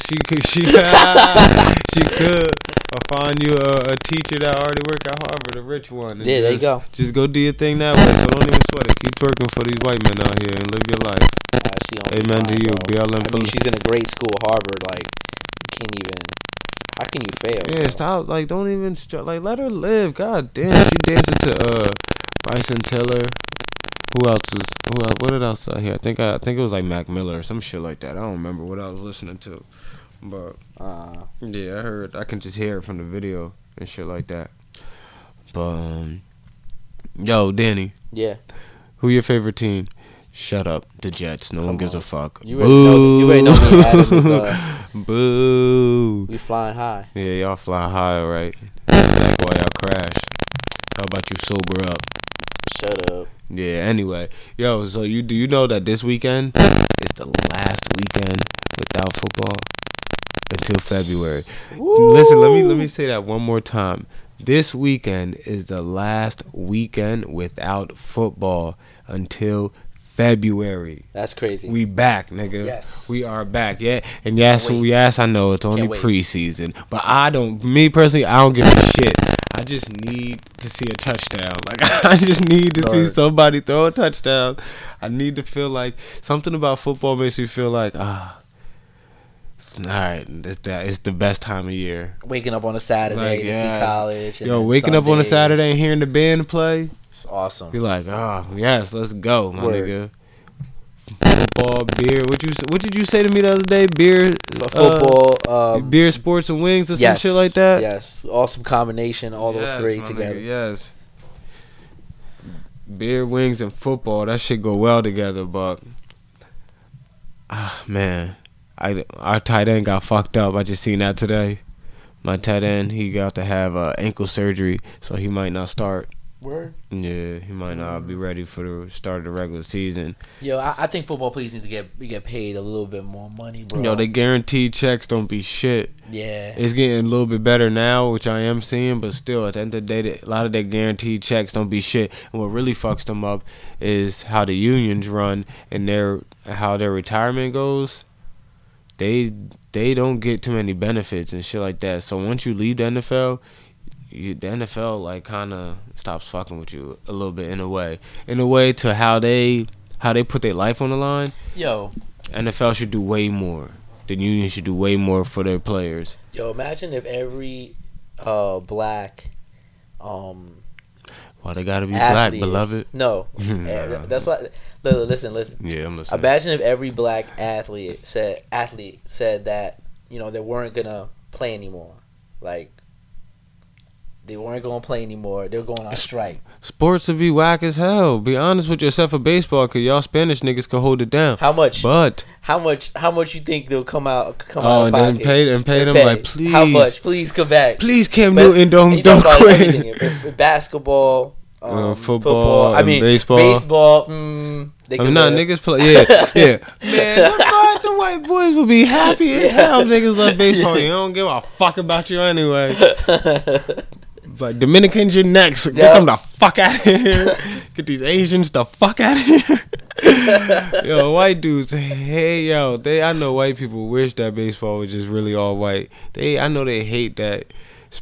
She could, she, she could, or find you a, a teacher that already work at Harvard, a rich one. Yeah, there you just- go. Just go do your thing that way. So don't even sweat it. Keep twerking for these white men out here and live your life. Be Amen to you. bro. BLM I mean, she's in a great school, Harvard. Like, you can't even. How can you fail? Yeah, bro? stop. Like, don't even str- like let her live. God damn, she dancing to uh Bryson Tiller. Who else was? Who else, what else I hear? I think I, I think it was like Mac Miller or some shit like that. I don't remember what I was listening to, but Uh, yeah, I heard. I can just hear it from the video and shit like that. But um, yo, Danny, yeah. who your favorite team? Shut up, the Jets. No one gives on. a fuck. You already know. You already know. Adam is, uh, Boo. We flying high. Yeah, y'all fly high, alright. Back while y'all crash. How about you sober up? Shut up. Yeah. Anyway, yo. So you do you know that this weekend is the last weekend without football until February? Listen, let me let me say that one more time. This weekend is the last weekend without football until February. That's crazy. We back, nigga. Yes. We are back. Yeah. And yes, yes, I know it's only preseason. But I don't me personally, I don't give a shit. I just need to see a touchdown. Like I just need to see somebody throw a touchdown. I need to feel like something about football makes me feel like ah all right, it's that it's the best time of year. waking up on a Saturday Like, to yeah. see college. And Yo, waking up on a Saturday and hearing the band play, awesome. you're like, oh yes, let's go, my Word. nigga. Football, beer. What you what did you say to me the other day? Beer, But uh, football, um, beer, sports, and wings, or some shit like that. Yes, awesome combination. All those three together. nigga, yes. Beer, wings, and football. That shit go well together, but ah man, I our tight end got fucked up. I just seen that today. My tight end, he got to have uh, ankle surgery, so he might not start. Word. Yeah, he might not be mm. ready for the start of the regular season. Yo, I, I think football players need to get get paid a little bit more money, bro. Yo, the guaranteed checks don't be shit. yeah. It's getting a little bit better now, which I am seeing, but still, at the end of the day, a lot of their guaranteed checks don't be shit. And what really fucks them up is how the unions run and their how their retirement goes. They they don't get too many benefits and shit like that. So once you leave the NFL, you, the NFL like kind of stops fucking with you a little bit in a way, in a way to how they how they put their life on the line. Yo, NFL should do way more. The union should do way more for their players. yo, imagine if every uh black um Why they gotta be athlete, black, beloved? No, Nah. Eh, that's why. li- Listen, listen. Yeah, I'm listening. Imagine if every black athlete said athlete said that you know they weren't gonna play anymore, like they weren't gonna play anymore. They're going on strike. Sports would be whack as hell. Be honest with yourself for baseball, cause y'all Spanish niggas can hold it down. How much? But How much? How much you think they'll come out? Come oh, out and then pocket? pay and pay them pay. like please, How much? Please come back. please Cam But- Newton don't don't talk about everything. quit. Basketball, um, Uh, football, football I mean baseball. Baseball. Mm, they I mean, nah, live. niggas play. Yeah, yeah. Man, the, white- the white boys would be happy as hell. Niggas love baseball. You don't give a fuck about you anyway. Like Dominicans, you're next. Get them the fuck out of here. Get these Asians the fuck out of here. yo, white dudes, hey yo, they. I know white people wish that baseball was just really all white. They, I know they hate that.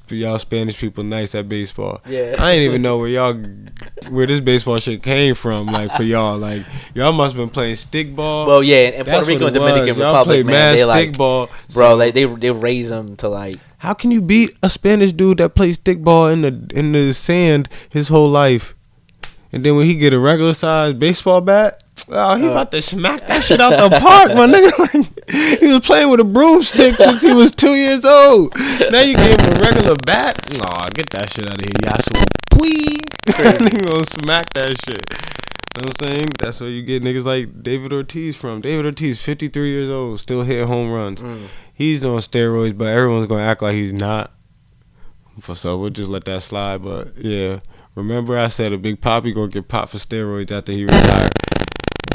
Y'all Spanish people nice at baseball. Yeah. I ain't even know where y'all, where this baseball shit came from. Like for y'all, like y'all must have been playing stickball. well, yeah, in Puerto Rico and Dominican was. Republic, man, they like, stickball, bro, so- like they they raise them to like How can you beat a Spanish dude that plays stickball in the in the sand his whole life, and then when he get a regular sized baseball bat, oh, he Uh. about to smack that shit out the park, my nigga. He was playing with a broomstick since he was two years old. Now you give him a regular bat? Nah, get that shit out of here, Yasu. Wee, he gonna smack that shit. You know what I'm saying? That's where you get niggas like David Ortiz from. David Ortiz, 53 years old, still hit home runs. Mm. He's on steroids, but everyone's gonna act like he's not. So we'll just let that slide. But yeah, remember I said a Big Papi gonna get popped for steroids after he retired,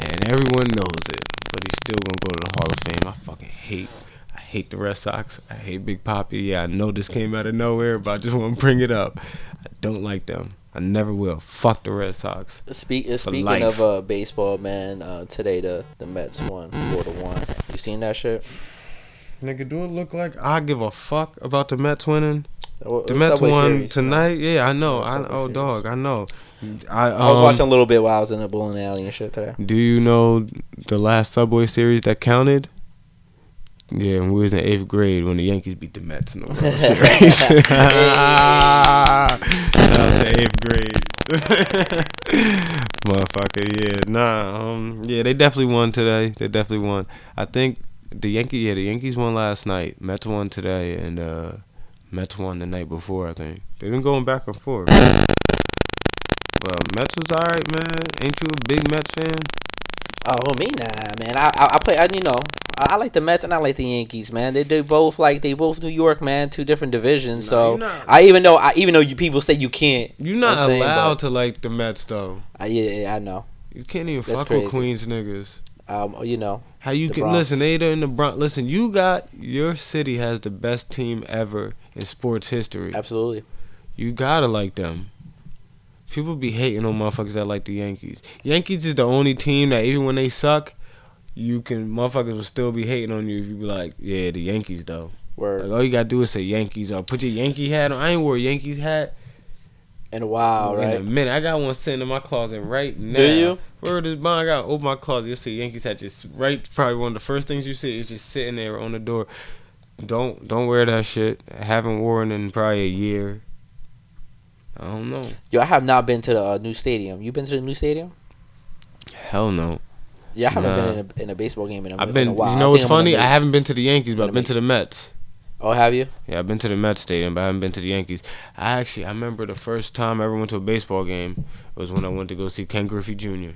and everyone knows it. But he's still gonna go to the Hall of Fame. I fucking hate. I hate the Red Sox. I hate Big Papi. Yeah, I know this came out of nowhere, but I just want to bring it up. I don't like them. I never will. Fuck the Red Sox. Speak, uh, speaking life. of uh, baseball, man, uh, today the the Mets won four to one. You seen that shit? Nigga, do it look like I give a fuck about the Mets winning? What- The Mets won Series, tonight. Yeah, I know. I oh Series. dog, I know. I, I was um, watching a little bit while I was in the bowling alley and shit today. Do you know the last Subway Series that counted? Yeah, when we was in eighth grade when the Yankees beat the Mets in the World Series. Shout out to eighth grade, motherfucker. Yeah, nah. Um, yeah, they definitely won today. They definitely won. I think the Yankees. Yeah, the Yankees won last night. Mets won today, and uh, Mets won the night before. I think they've been going back and forth. Well, Mets was alright, man. Ain't you a big Mets fan? Oh me nah, man. I I, I play. I you know I like the Mets and I like the Yankees, man. They do both like they both New York, man. Two different divisions. Nah, so I even know I even though you people say you can't. You're not I'm saying, allowed but- to like the Mets though. I, yeah, yeah, I know. You can't even That's fuck crazy. with Queens niggas. Um, you know, How you The can Bronx. listen? They in the Bronx. Listen, you got your city has the best team ever in sports history. absolutely. You gotta like them. People be hating on motherfuckers that like the Yankees. Yankees is the only team that even when they suck, you can motherfuckers will still be hating on you if you be like, yeah, the Yankees though. Word Like all you gotta do is say Yankees or put your Yankee hat on. I ain't wore a Yankees hat in a while, right? in a minute. I got one sitting in my closet right now. Do you? Word is bond. I got open my closet. You'll see Yankees hat just right. Probably one of the first things you see is just sitting there on the door. Don't don't wear that shit. I haven't worn in probably a year. I don't know. Yo, I have not been to the uh, new stadium. You been to the new stadium? Hell no. Yeah, I haven't Nah. been in a, in a baseball game in a, I've in been. a You know what's think I'm gonna funny? I haven't been to the Yankees, but I've been to the Mets. Oh, have you? Yeah, I've been to the Mets stadium, but I haven't been to the Yankees. I actually, I remember the first time I ever went to a baseball game was when I went to go see Ken Griffey Jr.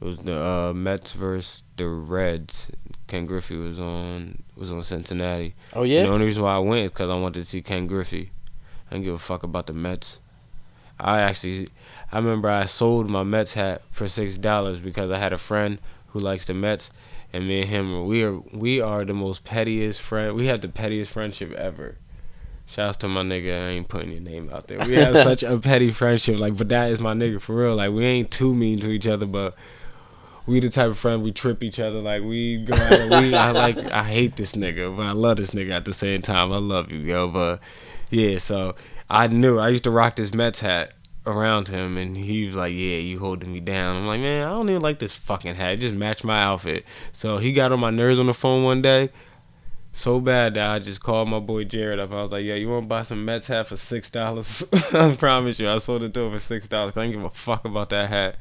It was the uh, Mets versus the Reds. Ken Griffey was on was on Cincinnati. Oh yeah. The only reason why I went is because I wanted to see Ken Griffey. I didn't give a fuck about the Mets. I actually, I remember I sold my Mets hat for six dollars because I had a friend who likes the Mets, and me and him we are we are the most pettiest friend. We have the pettiest friendship ever. Shouts to my nigga. I ain't putting your name out there. We have such a petty friendship. Like, but that is my nigga for real. Like, we ain't too mean to each other, but we the type of friend we trip each other. Like, we go out we. I like. I hate this nigga, but I love this nigga at the same time. I love you, yo. But yeah, so I knew I used to rock this Mets hat around him, and he was like, "Yeah, you holding me down." I'm like, "Man, I don't even like this fucking hat. It just matched my outfit." So he got on my nerves on the phone one day, so bad that I just called my boy Jared up. I was like, "Yeah, you want to buy some Mets hat for six dollars?" I promise you, I sold it to him for six dollars. I didn't give a fuck about that hat.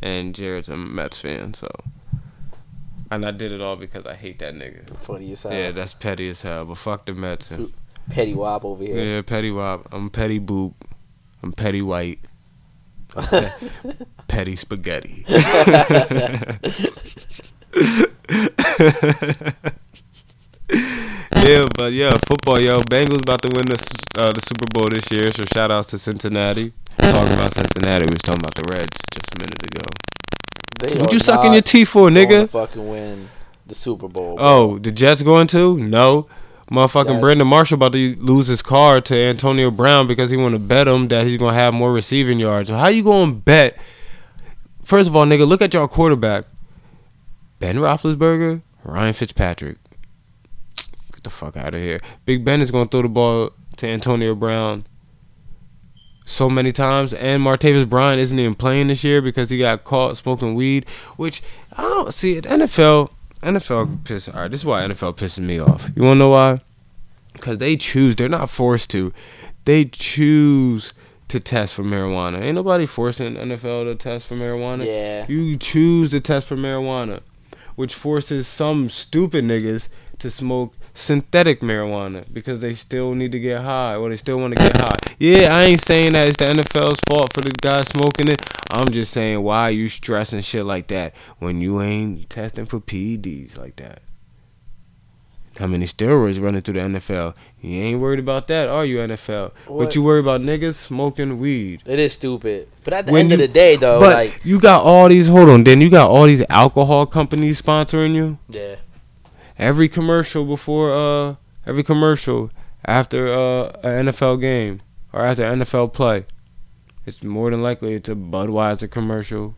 And Jared's a Mets fan, so. And I did it all because I hate that nigga. Funny as hell. Yeah, that's petty as hell. But fuck the Mets. Petty Wop over here. Yeah, petty wop. I'm petty boop. I'm petty white. Petty spaghetti. yeah, but yeah, football, yo. Bengals about to win the uh, the Super Bowl this year, so shout outs to Cincinnati. Talking about Cincinnati, we was talking about the Reds just a minute ago. They What you sucking not your teeth for, going to nigga? fucking win the Super Bowl. bro. Oh, the Jets going to? No. Motherfucking Yes. Brandon Marshall about to lose his car to Antonio Brown because he want to bet him that he's going to have more receiving yards. So how you going to bet? First of all, nigga, look at y'all quarterback. Ben Roethlisberger, Ryan Fitzpatrick. Get the fuck out of here. Big Ben is going to throw the ball to Antonio Brown so many times, and Martavis Bryant isn't even playing this year because he got caught smoking weed. Which I don't see it. NFL, NFL piss. All right, this is why NFL pisses me off. You wanna know why? Because they choose. They're not forced to. They choose to test for marijuana. Ain't nobody forcing NFL to test for marijuana. Yeah. You choose to test for marijuana, which forces some stupid niggas to smoke synthetic marijuana because they still need to get high or they still want to get high. Yeah, I ain't saying that it's the NFL's fault for the guy smoking it. I'm just saying why you stressing shit like that when you ain't testing for PEDs like that. How many steroids running through the NFL? You ain't worried about that, are you, NFL? What? But you worry about niggas smoking weed. It is stupid. But at the When end of the day, though, but like, you got all these. Hold on, then you got all these alcohol companies sponsoring you. yeah, Every commercial before uh every commercial after uh an NFL game or after NFL play, it's more than likely it's a Budweiser commercial.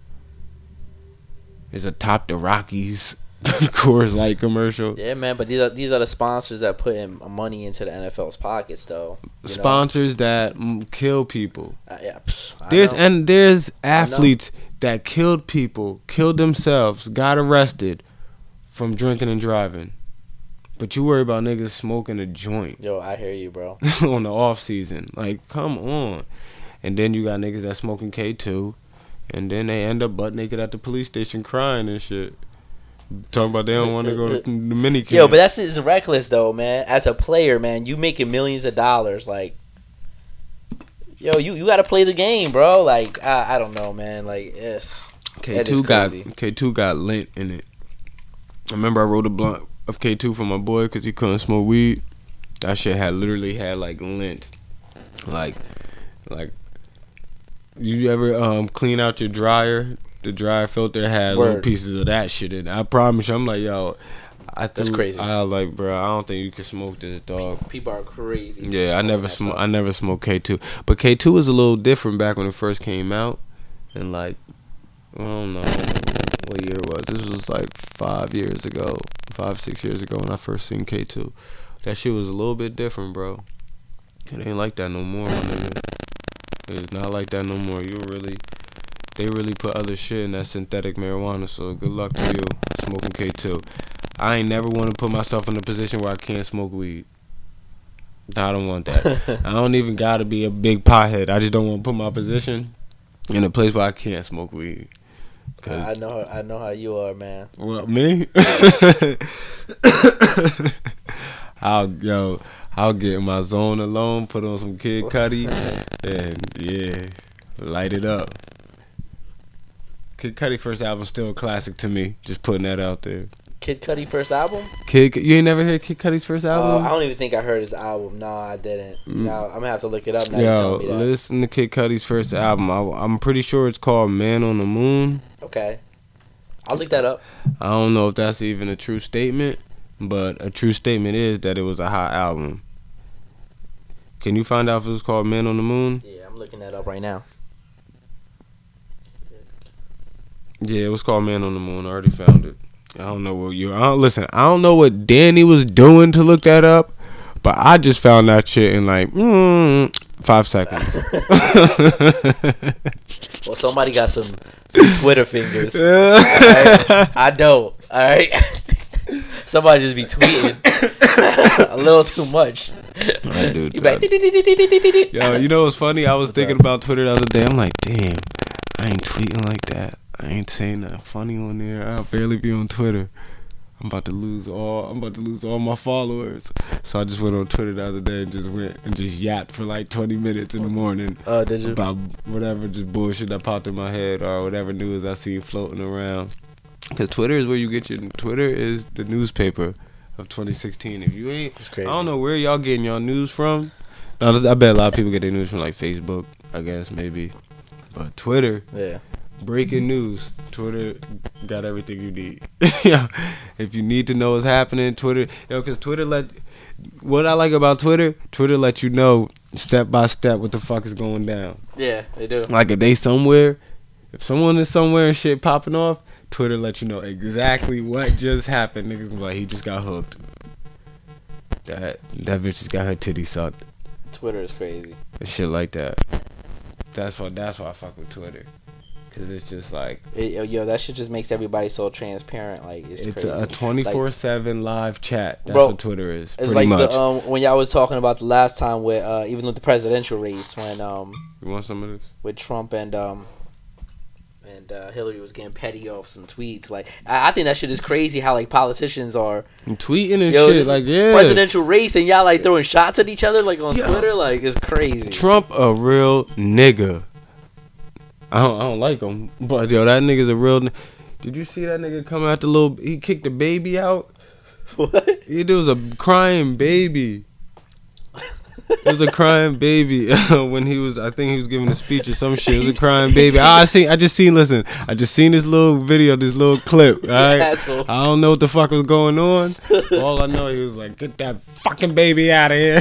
It's a top the Rockies Coors Light commercial. yeah, man. But these are these are the sponsors that put in money into the NFL's pockets, though. you know? Sponsors that kill people. Uh, yeah, psh, There's know. and there's athletes that killed people, killed themselves, got arrested from drinking and driving. But you worry about niggas smoking a joint. Yo, I hear you, bro. on the off season. Like, come on. And then you got niggas that smoking K two, and then they end up butt naked at the police station crying and shit. Talking about they don't want to go to the mini camp. Yo, but that's it's reckless though, man. As a player, man, you making millions of dollars, like. Yo, you, you got to play the game, bro. Like I, I don't know, man. Like yes, K that two is got. K two got lint in it. I remember I wrote a blunt of K two for my boy because he couldn't smoke weed. That shit had literally had like lint, like, like. You ever um clean out your dryer? The dryer filter had little pieces of that shit in. it. I promise you, I'm like, yo, I That's crazy. I like, bro, I don't think you can smoke this dog. People are crazy. Yeah, I never smoke. I never smoked K two, but K two was a little different back when it first came out, and like, I don't know what year it was. This was like five years ago, five six years ago when I first seen K two. That shit was a little bit different, bro. It ain't like that no more, my nigga. It's not like that no more. You really, they really put other shit in that synthetic marijuana. So good luck to you smoking K two. I ain't never want to put myself in a position where I can't smoke weed. I don't want that. I don't even gotta be a big pothead. I just don't want to put my position in a place where I can't smoke weed. I know. I know how you are, man. well, me, I'll yo, I'll get in my zone alone, put on some Kid Cudi, and yeah, light it up. Kid Cudi first album still a classic to me. Just putting that out there. Kid Cudi first album? Kid, you ain't never heard Kid Cudi's first Uh, album? I don't even think I heard his album. No, I didn't. Mm. No, I'm gonna have to look it up now. Yo, me that. listen to Kid Cudi's first album. I, I'm pretty sure it's called Man on the Moon. Okay, I'll look that up. I don't know if that's even a true statement, but a true statement is that it was a hot album. Can you find out if it was called Man on the Moon? Yeah, I'm looking that up right now. Yeah, it was called Man on the Moon. I already found it. I don't know what you. I don't listen. I don't know what Danny was doing to look that up, but I just found that shit and like mm, five seconds. Well, somebody got some, some Twitter fingers. Alright? I don't. All right. Somebody just be tweeting a little too much. You like, Yo, you know what's funny? I was What's thinking up? about Twitter the other day. I'm like, damn, I ain't tweeting like that. I ain't saying nothing funny on there. I'll barely be on Twitter. I'm about to lose all. I'm about to lose all my followers. So I just went on Twitter the other day and just went and just yapped for like 20 minutes in the morning Oh, did you? about whatever just bullshit that popped in my head or whatever news I see floating around. Because Twitter is where you get your. Twitter is the newspaper of 2016. If you ain't It's crazy. I don't know where y'all getting y'all news from. No, I bet a lot of people get their news from like Facebook, I guess maybe. But Twitter, Yeah. Breaking news. Twitter got everything you need. yeah, if you need to know what's happening, Twitter. Yo, cause Twitter let. What I like about Twitter, Twitter let you know step by step what the fuck is going down. Yeah, they do. Like if they somewhere, if someone is somewhere and shit popping off, Twitter let you know exactly what just happened. Niggas be like, he just got hooked. That that bitch just got her titty sucked. Twitter is crazy. And shit like that. That's why that's why I fuck with Twitter. Cause it's just like It, yo, that shit just makes everybody so transparent. Like it's, it's crazy. a twenty four seven live chat. That's Bro, what Twitter is. It's pretty like much. the um when y'all was talking about the last time with uh even with the presidential race when um you want some of this? with Trump and um and uh, Hillary was getting petty off some tweets. Like I, I think that shit is crazy how like politicians are And tweeting and Yo, shit. Like yeah. presidential race and y'all like throwing shots at each other like on Yo. Twitter. Like it's crazy. Trump a real nigga. I don't, I don't like him, but yo, that nigga's a real. N- Did you see that nigga come out the little? He kicked the baby out. what? He was a crying baby. It was a crying baby when he was. I think he was giving a speech or some shit. It was a crying baby. Ah, I seen. I just seen. Listen, I just seen this little video, this little clip. All right. I don't know what the fuck was going on. All I know, he was like, "Get that fucking baby out of here."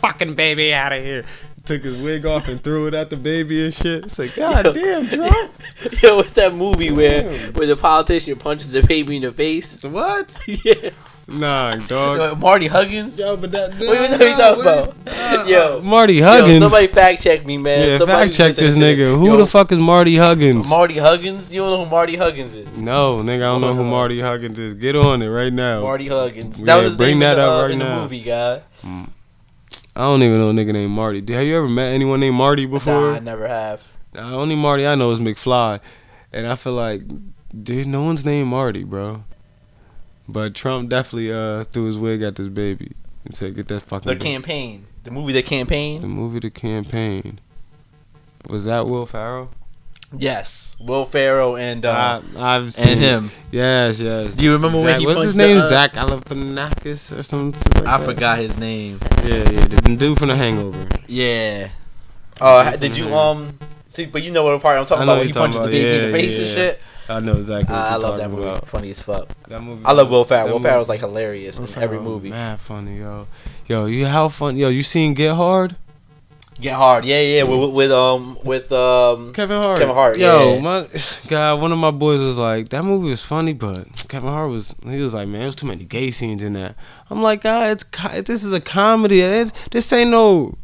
Get that fucking baby out of here. Took his wig off and threw it at the baby and shit. It's like, God Yo. damn, Trump. Yo, what's that movie where Damn. where the politician punches the baby in the face? What? yeah. Nah, dog. Yo, Marty Huggins. Yo, but that. What are you talking about? Yo, uh, uh, Marty Yo, Huggins. somebody fact check me, man. yeah, somebody fact check this nigga. this. Who Yo, the fuck is Marty Huggins? Marty Huggins? You don't know who Marty Huggins is? no, nigga, I don't oh know who on. Marty Huggins is. Get on it right now. Marty Huggins. Yeah, That was his bring name that in the, up uh, right in the now. movie, guy. Mm. I don't even know a nigga named Marty. Have you ever met anyone named Marty before? Nah, I never have. The only Marty I know is McFly, and I feel like, dude, no one's named Marty, bro. But Trump definitely uh threw his wig at this baby and said, "Get that fucking." The baby." campaign. The movie The Campaign. The movie, The Campaign. Was that Will Ferrell? Yes, Will Ferrell and uh, I, I've seen and him. Yes, yes. Do you remember when he what's his name? the, uh, Zach Galifianakis or something. Like I that? forgot his name. Yeah, yeah, the dude from The Hangover. Yeah. Oh, did you um see? But you know what part I'm talking about when he punches the baby about. in the Yeah, face and shit. I know exactly what I, love that movie. about. Funny as fuck. That movie. I love Will Ferrell. Will Ferrell's like hilarious Will in Ferrell every movie. Man, funny, yo. Yo, you how fun? Yo, you seen Get Hard? Get hard, yeah, yeah. With, with um with um Kevin Hart. Kevin Hart, Yo, yeah. my God, one of my boys was like, that movie was funny, but Kevin Hart was. He was like, man, there's too many gay scenes in that. I'm like, God, it's this is a comedy. It's, this ain't no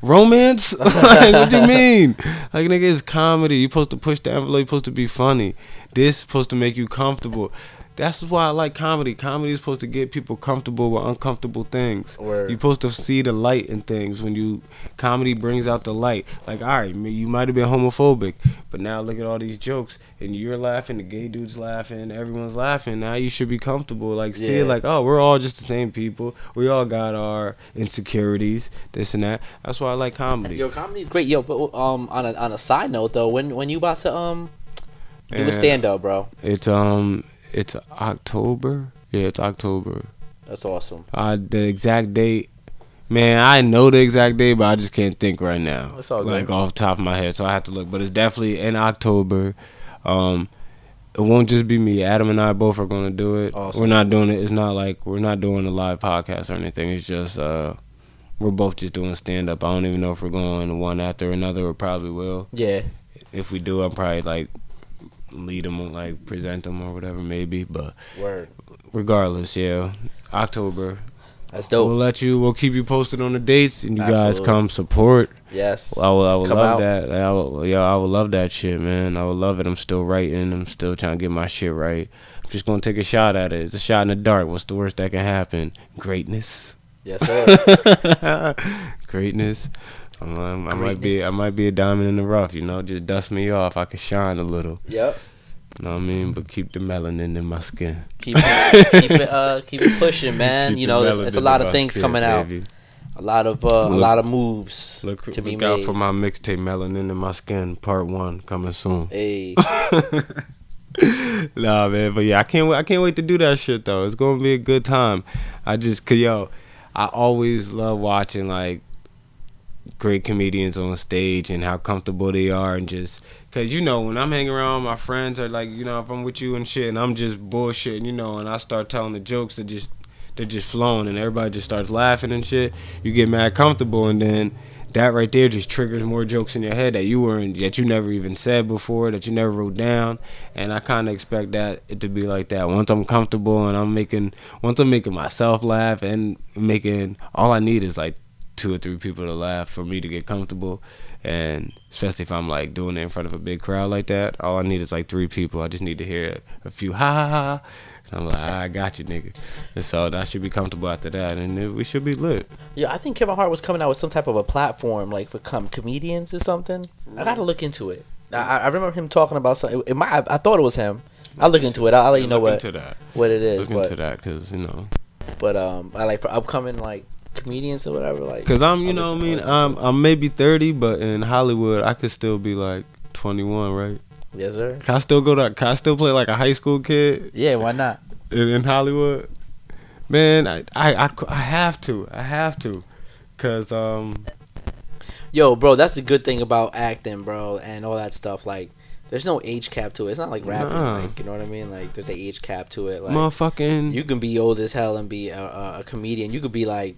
romance. like, what you mean? Like, nigga, it's comedy. You're supposed to push the envelope. You're supposed to be funny. This supposed to make you comfortable. That's why I like comedy. Comedy is supposed to get people comfortable with uncomfortable things. Word. You're supposed to see the light in things when you comedy brings out the light. Like, all right, you might have been homophobic, but now look at all these jokes, and you're laughing, the gay dude's laughing, everyone's laughing. Now you should be comfortable. Like, see it like, oh, we're all just the same people. We all got our insecurities, this and that. That's why I like comedy. Yo, comedy's great. Yo, but um on a on a side note though, when when you about to um do a And stand up, bro? It's um, it's October. Yeah, it's October. That's awesome. Uh, the exact date, man, I know the exact date, but I just can't think right now. It's all good. like off the top of my head, so I have to look. But it's definitely in October. Um, it won't just be me. Adam and I both are gonna do it. Awesome. We're not doing it. It's not like we're not doing a live podcast or anything. It's just uh, we're both just doing stand up. I don't even know if we're going one after another. We probably will. Yeah. If we do, I'm probably like lead them, like present them or whatever, maybe. But Word. regardless, yeah, October. That's dope. We'll let you. We'll keep you posted on the dates, and you guys come support. Yes. I will. I would Come love out. that. I will, yo, I would love that shit, man. I would love it. I'm still writing. I'm still trying to get my shit right. I'm just gonna take a shot at it. It's a shot in the dark. What's the worst that can happen? Greatness. Yes, sir. Greatness. I'm, I'm- I might be. I might be a diamond in the rough. You know, just dust me off. I can shine a little. yep. You know what I mean? But keep the melanin in my skin. Keep it, keep it uh keep it pushing, man. Keep you know, there's, a lot of things skin, coming out. baby. A lot of uh, a lot of moves Look, to be look out made. for my mixtape "Melanin in My Skin" Part One coming soon. Hey, nah, man, but yeah, I can't wait. I can't wait to do that shit though. It's gonna be a good time. I just, cause yo, I always love watching like great comedians on stage and how comfortable they are and just cause you know when I'm hanging around my friends are like you know if I'm with you and shit and I'm just bullshitting you know and I start telling the jokes that just they're just flowing and everybody just starts laughing and shit you get mad comfortable and then that right there just triggers more jokes in your head that you weren't that you never even said before that you never wrote down. And I kind of expect that it to be like that. Once I'm comfortable and I'm making once I'm making myself laugh and making all I need is like two or three people to laugh for me to get comfortable and especially if I'm like doing it in front of a big crowd like that all I need is like three people I just need to hear a few ha ha ha and I'm like I got you nigga and so I should be comfortable after that and we should be lit yeah, I think Kevin Hart was coming out with some type of a platform like for com- comedians or something. I gotta look into it. I, I remember him talking about something. It might. I, I thought it was him. I'll look into it. I'll, I'll let you know what what it is. look But, into that because you know but um, I like for upcoming like comedians or whatever. Like, Cause I'm, you know, what I mean, I'm, I'm maybe 30, but in Hollywood, I could still be like 21, right? it. yes, sir. Can I still go to? Can I still play like a high school kid Yeah, why not? in, in Hollywood? Man, I, I, I have to, I have to, cause um, Yo, bro, that's the good thing about acting, bro, and all that stuff. Like, there's no age cap to it. It's not like rapping. Nah. Like, you know what I mean? Like, there's an age cap to it. Like, motherfucking, you can be old as hell and be a, a, a comedian. You could be like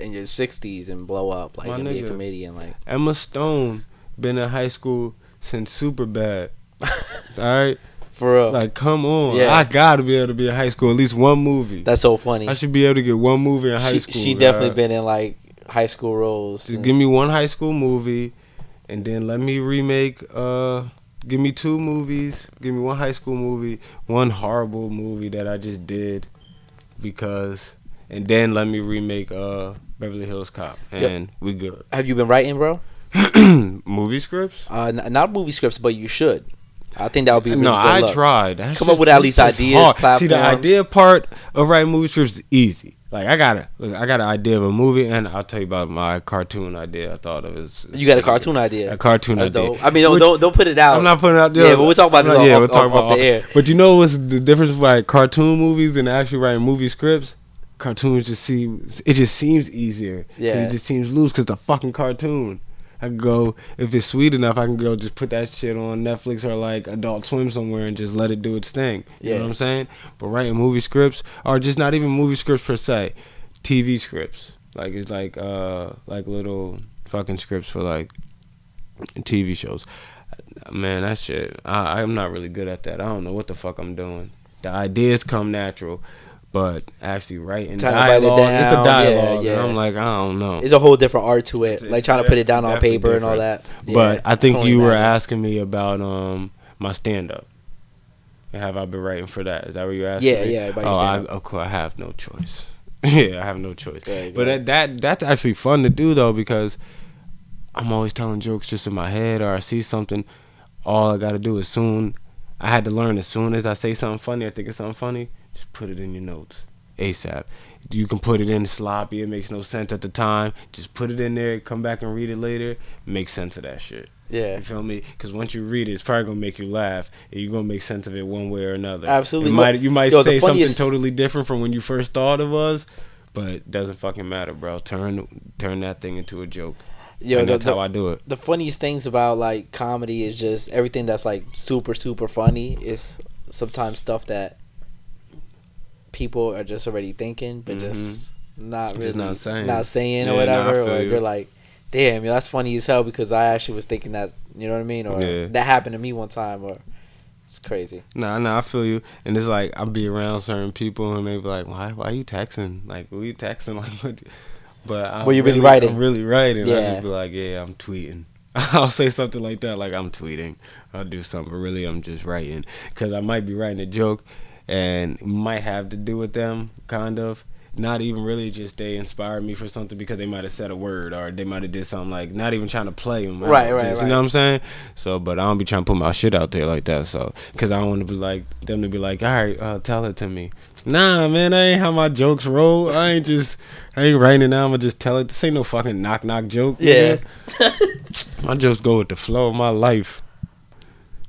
in your 60s and blow up, like, My and be a comedian. Like, Emma Stone been in high school since Superbad. All right, for real. like come on, Yeah. I gotta be able to be in high school at least one movie. that's so funny. I should be able to get one movie in high she, school. she definitely been in like high school roles. Just give me one high school movie, and then let me remake. Uh, give me two movies. Give me one high school movie, one horrible movie that I just did, because, and then let me remake. Uh, Beverly Hills Cop, Yep. and we good. Have you been writing, bro? movie scripts? Uh, n- not movie scripts, but you should. I think that would be really no, I luck. tried. That Come shit's- up with at least ideas, hard. See, the idea part of writing movie scripts is easy. Like I got a, look, I got an idea of a movie, and I'll tell you about my cartoon idea. I thought of it. You got a cartoon idea. A cartoon That's idea. dope. I mean, don't, Which- don't don't put it out. I'm not putting it out there. Yeah, but we'll talk about this No, off- we'll talk off- about off the air. But you know what's the difference with like cartoon movies and actually writing movie scripts? Cartoons just seem it just seems easier. Yeah. it just seems loose because the fucking cartoon. I can go if it's sweet enough. I can go just put that shit on Netflix or like Adult Swim somewhere and just let it do its thing. You Yeah. know what I'm saying? But writing movie scripts or just not even movie scripts per se, TV scripts. Like it's like uh like little fucking scripts for like TV shows. Man, that shit. I, I'm not really good at that. I don't know what the fuck I'm doing. The ideas come natural, but actually writing Trying to write it dialogue, it's the down, yeah, dialogue. yeah. And I'm like, I don't know. It's a whole different art to it. It's- like trying to put it down on definitely paper and all that. different. but I think totally you were asking me about um my stand up. Have I been writing for that? Is that what you're asking? Yeah, me? yeah, about your Oh, I, of course, I have no choice. yeah, I have no choice. Go but ahead. that, that that's actually fun to do though because I'm always telling jokes just in my head or I see something. All I got to do is soon. I had to learn as soon as I say something funny, I think it's something funny, just put it in your notes ASAP. You can put it in sloppy. It makes no sense at the time. Just put it in there. Come back and read it later. Make sense of that shit. Yeah. You feel me? Because once you read it, it's probably gonna make you laugh, and you're gonna make sense of it one way or another. Absolutely. You might you might Yo, say funniest- something totally different from when you first thought it was, but it doesn't fucking matter, bro. Turn turn that thing into a joke. Yo, and the, that's the, how I do it. the funniest things about like comedy is just everything that's like super super funny is sometimes stuff that people are just already thinking but just not really Mm-hmm. Just not saying. not saying Yeah, or whatever feel or they're like damn yo that's funny as hell because I actually was thinking that you know what I mean or Yeah. that happened to me one time or it's crazy Nah, nah, I feel you. And it's like I'll be around certain people and they be like, "Why, why are you texting? Like, who you texting? Like, what?" But I'm Well, you really writing. I'm really writing. I Yeah. just be like, "Yeah, I'm tweeting." I'll say something like that, like I'm tweeting. I'll do something, but really I'm just writing because I might be writing a joke and might have to do with them, kind of. Not even really just they inspired me for something because they might have said a word or they might have did something like not even trying to play them. Right, right, You right. know what I'm saying? So, but I don't be trying to put my shit out there like that. So, because I don't want to be like them to be like, all right, uh, tell it to me. Nah, man, I ain't how my jokes roll. I ain't just, I ain't writing it down. I'ma just tell it. This ain't no fucking knock knock joke. Yeah. I just go with the flow of my life.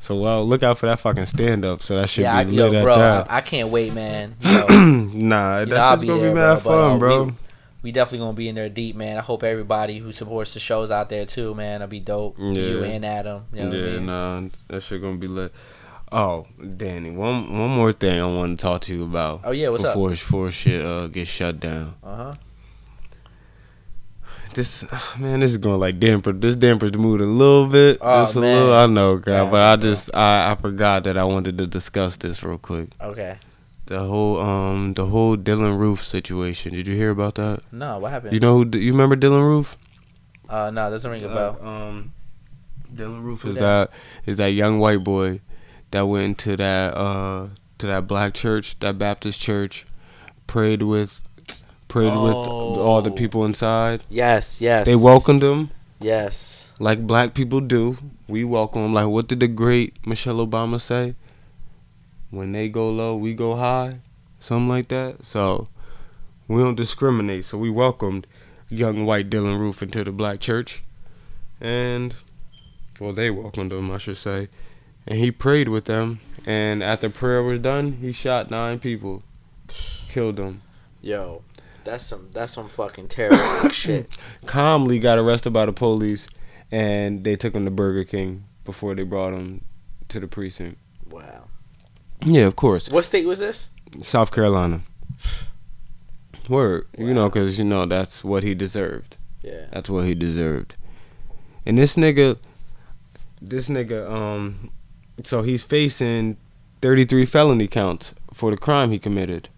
So, well, look out for that fucking stand up. So that should yeah I, be yo lit at bro. I, I can't wait man yo, nah, You know, I'll gonna there, be bro, mad but, fun, uh, bro. we- we definitely gonna be in there deep, man. I hope everybody who supports the shows out there too, man. It'll be dope for you Yeah. and Adam. You know what yeah, I mean? nah, that shit gonna be lit. Oh, Danny, one one more thing I want to talk to you about. Oh yeah, what's before before shit uh gets shut down. Uh huh. This man, this is going like damper. This dampers the mood a little bit, Oh, just a man. little. I know, God, Yeah, but I just I I forgot that I wanted to discuss this real quick. Okay. The whole um the whole Dylann Roof situation. Did you hear about that? No, what happened? You know who? You remember Dylann Roof? uh, no, doesn't ring a bell. Uh, um, Dylann Roof is that? that is that young white boy that went to that uh to that black church, that Baptist church, prayed with prayed with all the Oh. people inside. Yes, yes. They welcomed him Yes. like black people do. We welcome them. Like what did the great Michelle Obama say? When they go low, we go high. Something like that. So we don't discriminate. So we welcomed young white Dylann Roof into the black church. And well they welcomed him, I should say. And he prayed with them. And after prayer was done, he shot nine people. Killed them. Yo, that's some that's some fucking terroristic shit. calmly got arrested by the police and they took him to Burger King before they brought him to the precinct. Wow. Yeah, of course. What state was this? South Carolina. Word. You know, because, you know, that's what he deserved. Yeah. That's what he deserved. And this nigga, this nigga, um, so he's facing 33 felony counts for the crime he committed.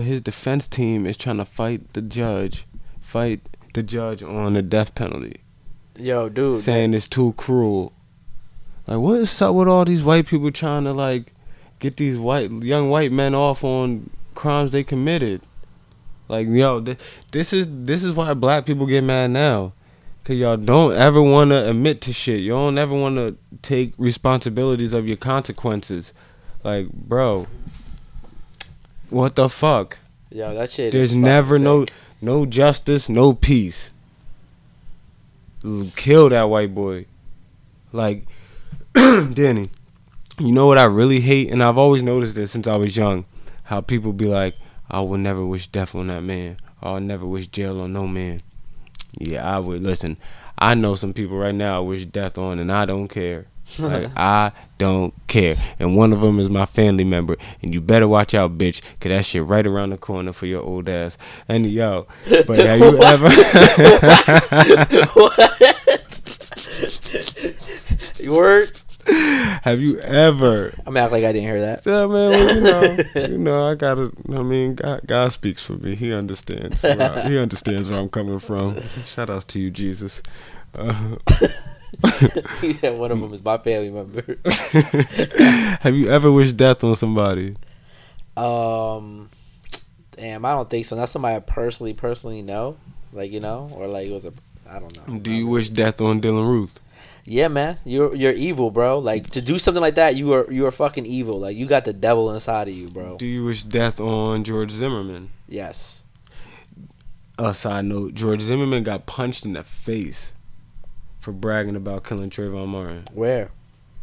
But his defense team is trying to fight the judge, fight the judge on the death penalty. Yo, dude. saying it's too cruel. Like, what is up with all these white people trying to like get these white young white men off on crimes they committed? Like, yo, th- this is this is why black people get mad now, cause y'all don't ever want to admit to shit. Y'all don't ever want to take responsibilities of your consequences. Like, bro, what the fuck? Yo, that shit. There's never no sick. no justice, no peace. Kill that white boy. Like Danny, you know what I really hate, and I've always noticed this since I was young, how people be like, "I will never wish death on that man. I'll never wish jail on no man." Yeah, I would listen. I know some people right now I wish death on, and I don't care. Like I don't care, and one of them is my family member, and you better watch out, bitch, cause that shit right around the corner for your old ass. And yo, but have you ever? what? You Word? have you ever? I'm act like I didn't hear that. Yeah, man. Well, you know, you know, I gotta. I mean, God, God speaks for me. He understands. where I- he understands where I'm coming from. Shout outs to you, Jesus. Uh, he said one of them is my family member. have you ever wished death on somebody? Um, damn, I don't think so. Not somebody I personally, personally know, like you know, or like it was a, I don't know. Do you wish death on Dylann Roof? Yeah, man, you're you're evil, bro. Like to do something like that, you are you are fucking evil. Like you got the devil inside of you, bro. Do you wish death on George Zimmerman? Yes. A side note: George Zimmerman got punched in the face for bragging about killing Trayvon Martin. Where?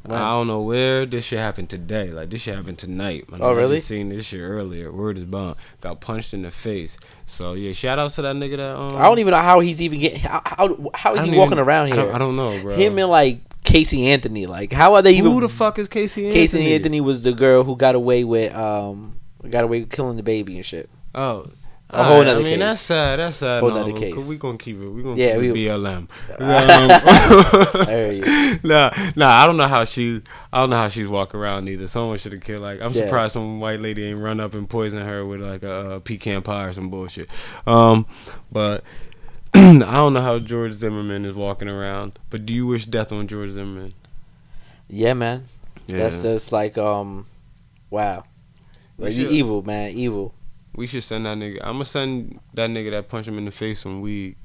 When? I don't know where this shit happened today. Like this shit happened tonight. man. Oh, I really? just seen this shit earlier. Word is bond. Got punched in the face. So yeah, shout outs to that nigga that. Um, I don't even know how he's even getting. How how, how is he walking even- around I here? don't, I don't know, bro. Him and like Casey Anthony. Like how are they even? who the fuck is Casey Anthony? Casey Anthony was the girl who got away with um got away with killing the baby and shit. Oh. A whole alright, nother I mean case. that's sad. That's sad. Whole no, nother but case. We gonna keep it. We gonna Yeah, keep we- it BLM. I hear you. nah, nah. I don't know how she. I don't know how she's walking around either. Someone should have killed. Like I'm Yeah. surprised some white lady ain't run up and poison her with like a, uh pecan pie or some bullshit. Um, but I don't know how George Zimmerman is walking around. But do you wish death on George Zimmerman? Yeah, man. Yeah. That's just like um, wow. We Like should- evil, man, evil. We should send that nigga. I'm gonna send that nigga that punched him in the face some weed.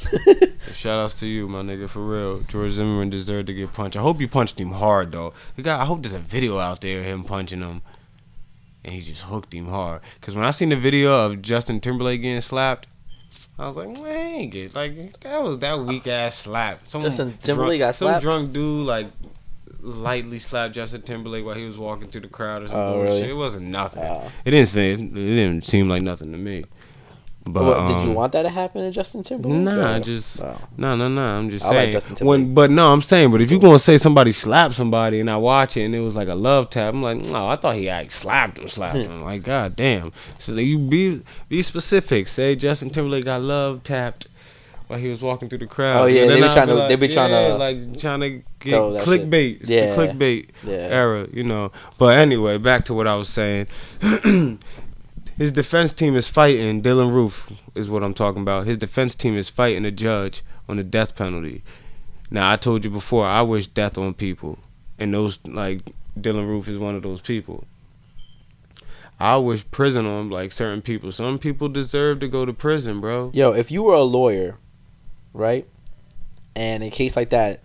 Shout outs to you, my nigga, for real. George Zimmerman deserved to get punched. I hope you punched him hard though. The guy, I hope there's a video out there of him punching him, and he just hooked him hard. Cause when I seen the video of Justin Timberlake getting slapped, I was like, man, get like that was that weak ass slap. Some Justin drunk- Timberlake got slapped? Some drunk dude like lightly slapped Justin Timberlake while he was walking through the crowd or some Oh, bullshit. really? It wasn't nothing. Uh, It didn't say it didn't seem like nothing to me. But what, did you um, want that to happen to Justin Timberlake? Nah, Or- just Oh. no, no, no. I'm just I like saying. Justin when, but no, I'm saying. But if you're gonna say somebody slapped somebody and I watch it and it was like a love tap, I'm like, no, I thought he like slapped him, slapped him. Like, god damn. So you be be specific. Say Justin Timberlake got love tapped while he was walking through the crowd. Oh, yeah, they be I'd trying to- they be trying yeah, to like trying to get shit. clickbait. It's Yeah. clickbait Yeah. era, you know. But anyway, back to what I was saying. His defense team is fighting Dylann Roof is what I'm talking about. His defense team is fighting a judge on the death penalty. Now I told you before I wish death on people, and those like Dylann Roof is one of those people. I wish prison on like certain people. Some people deserve to go to prison, bro. Yo, if you were a lawyer, right, and in a case like that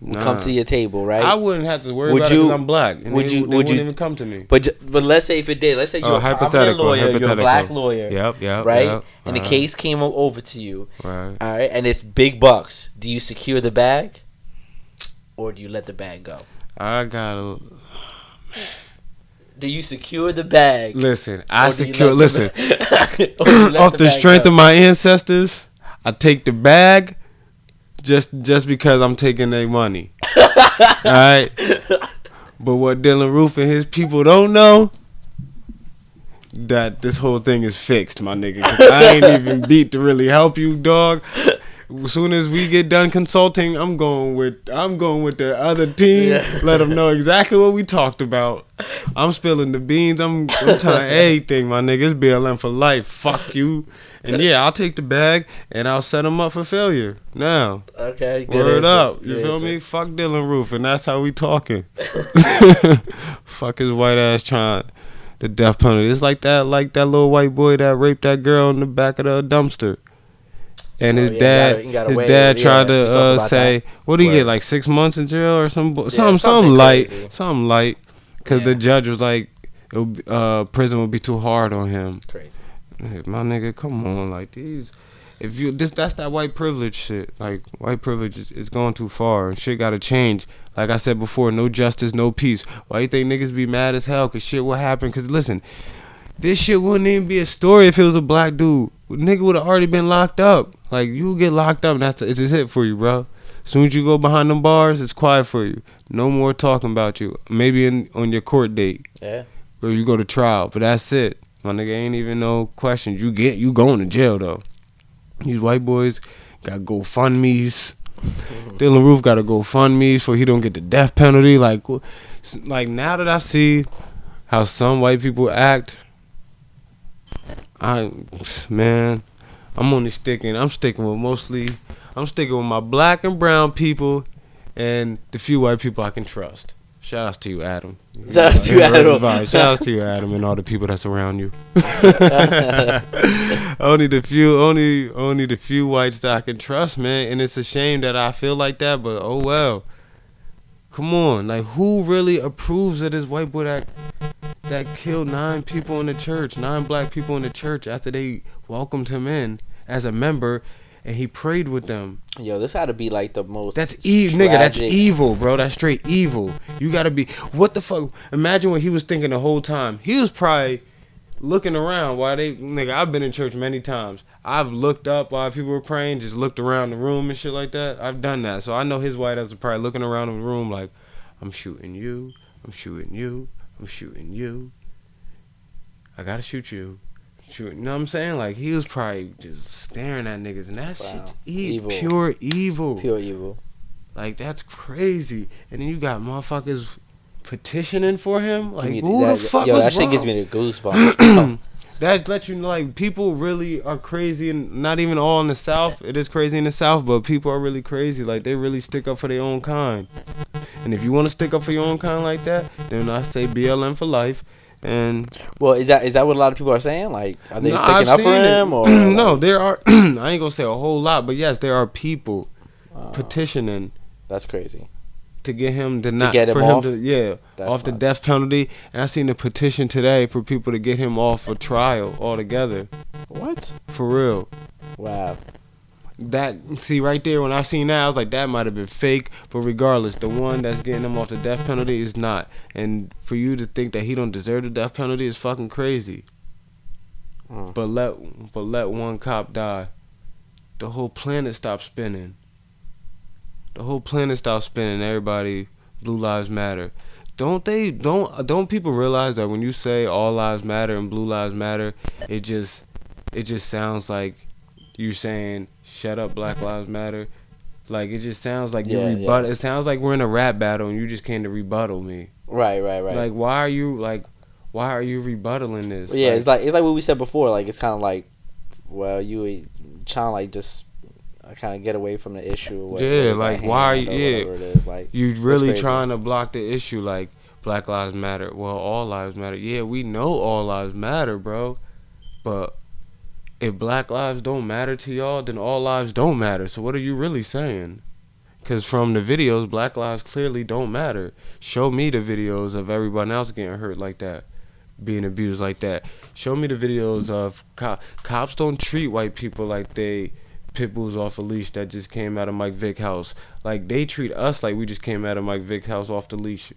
would come to your table, right? I wouldn't have to worry Would about it you- 'cause I'm black. And would you- They would wouldn't you- even come to me. but but let's say if it did, let's say you're Oh, a hypothetical, lawyer, you're a black lawyer, Yep, yep. right, yep, and the uh-huh. case came over to you, Right. all right, and it's big bucks. Do you secure the bag, or do you let the bag go? I gotta Do you secure the bag? listen. I or do you secure. Listen. bag- or do you let off the, bag strength go? of my ancestors, I take the bag just just because I'm taking their money. Alright? But what Dylann Roof and his people don't know that this whole thing is fixed, my nigga. I ain't even beat to really help you, dog. As soon as we get done consulting, I'm going with I'm going with the other team. Yeah. Let them know exactly what we talked about. I'm spilling the beans. I'm, I'm telling everything, my nigga. It's BLM for life. Fuck you. And yeah, I'll take the bag and I'll set them up for failure. Now, Okay, good word answer. up. You Good feel answer. me? Fuck Dylann Roof, and that's how we talking. Fuck his white ass trying the death penalty. It's like that, like that little white boy that raped that girl in the back of the dumpster. And Oh, his yeah, you dad, gotta- you gotta his dad Yeah, tried we to uh, say, that. "What do you get? Like six months in jail or some, Yeah, something, something something light, something light." Because the judge was like, it uh, "Prison would be too hard on him." Crazy. Hey, my nigga, come on, like these. If you this that's that white privilege shit. Like white privilege is, is going too far and shit gotta change. Like I said before, no justice, no peace. Why you think niggas be mad as hell? Cause shit will happen. Cause listen, this shit wouldn't even be a story if it was a black dude. Nigga would have already been locked up. Like you get locked up, and that's it's just it for you, bro. As soon as you go behind them bars, it's quiet for you. No more talking about you. Maybe in, on your court date Yeah. where you go to trial, but that's it. My nigga ain't even no questions. You get you going to jail though. These white boys got GoFundmes. Dylann Roof got to GoFundMe so he don't get the death penalty. Like, like now that I see how some white people act, I man, I'm only sticking. I'm sticking with mostly. I'm sticking with my black and brown people, and the few white people I can trust. Shout outs to you, Adam. Shout outs to you, Adam. Shout outs to you, Adam, and all the people that's around you. only the few, only only the few whites that I can trust, man. And it's a shame that I feel like that, but oh well. Come on, like who really approves of this white boy that that killed nine people in the church, nine black people in the church after they welcomed him in as a member, and he prayed with them. Yo, this had to be like the most. That's evil, nigga. That's evil, bro. That's straight evil. You gotta be. What the fuck? Imagine what he was thinking the whole time. He was probably looking around while they, nigga. I've been in church many times. I've looked up while people were praying, just looked around the room and shit like that. I've done that, so I know his white ass was probably looking around the room like, I'm shooting you, I'm shooting you, I'm shooting you. I gotta shoot you. You know what I'm saying? Like he was probably just staring at niggas, and that Wow. shit's e- Evil. pure evil. Pure evil. Like that's crazy. And then you got motherfuckers petitioning for him. Like who that, the fuck Yo, was that shit wrong? gives me the goosebumps. That lets you know like people really are crazy and not even all in the South. It is crazy in the South, but people are really crazy. Like they really stick up for their own kind. And if you want to stick up for your own kind like that, then I say BLM for life. And well, is that is that what a lot of people are saying? Like, are they No, sticking I've up for it. him? Or no, like- there are. I ain't gonna say a whole lot, but yes, there are people Wow, petitioning that's crazy. to get him to not get him for off? him to yeah That's off the death penalty. And I seen a petition today for people to get him off for trial altogether. What? For real. Wow. That see right there when I seen that I was like that might have been fake, but regardless, the one that's getting him off the death penalty is not. And for you to think that he don't deserve the death penalty is fucking crazy. Mm. But let but let one cop die, the whole planet stops spinning. The whole planet stops spinning. Everybody, blue lives matter. Don't they? Don't don't people realize that when you say all lives matter and blue lives matter, it just it just sounds like you're saying shut up, black lives matter. Like it just sounds like you Yeah, rebut. yeah. It sounds like we're in a rap battle and you just came to rebuttal me. Right, right, right. Like why are you like why are you rebuttaling this? yeah, it's like it's like what we said before. Like it's kind of like, well, you trying to like just uh, kind of get away from the issue. Or what- Yeah, is like, why are you- yeah. It is. Like you really trying to block the issue like black lives matter well all lives matter yeah we know all lives matter bro but if black lives don't matter to y'all then all lives don't matter so what are you really saying because from the videos black lives clearly don't matter show me the videos of everyone else getting hurt like that being abused like that show me the videos of cop- cops don't treat white people like they pit bulls off a leash that just came out of Mike Vick house. Like they treat us like we just came out of Mike Vick house off the leash.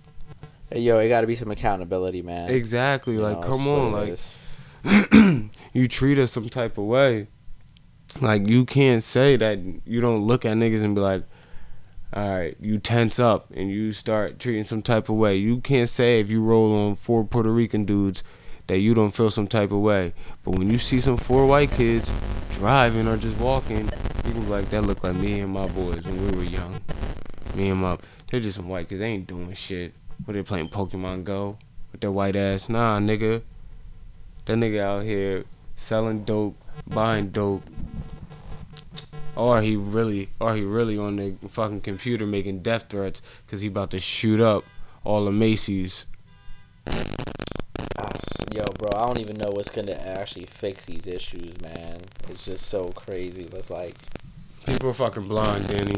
Hey, yo, it got to be some accountability, man. Exactly. You Like know, come on, like is. you treat us some type of way. Like you can't say that you don't look at niggas and be like, all right, you tense up and you start treating some type of way. You can't say if you roll on four Puerto Rican dudes that you don't feel some type of way. But when you see some four white kids driving or just walking, you can be like, that look like me and my boys when we were young. Me and my, they're just some white kids. They ain't doing shit. What they playing Pokemon Go with their white ass? Nah, nigga. That nigga out here selling dope, buying dope. Or he really, or he really on the fucking computer making death threats because he about to shoot up all the Macy's. Yo, bro, I don't even know what's gonna actually fix these issues, man. It's just so crazy. It's like, People are fucking blind, Danny.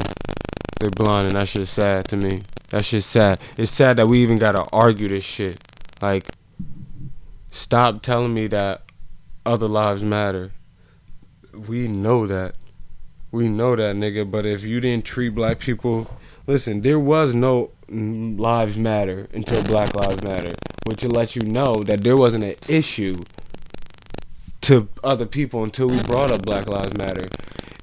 They're blind, and that shit's sad to me. That shit's sad. It's sad that we even gotta argue this shit. Like, stop telling me that other lives matter. We know that. We know that, nigga. But if you didn't treat black people, listen, there was no lives matter until Black Lives Matter, which let you know that there wasn't an issue to other people until we brought up Black Lives Matter.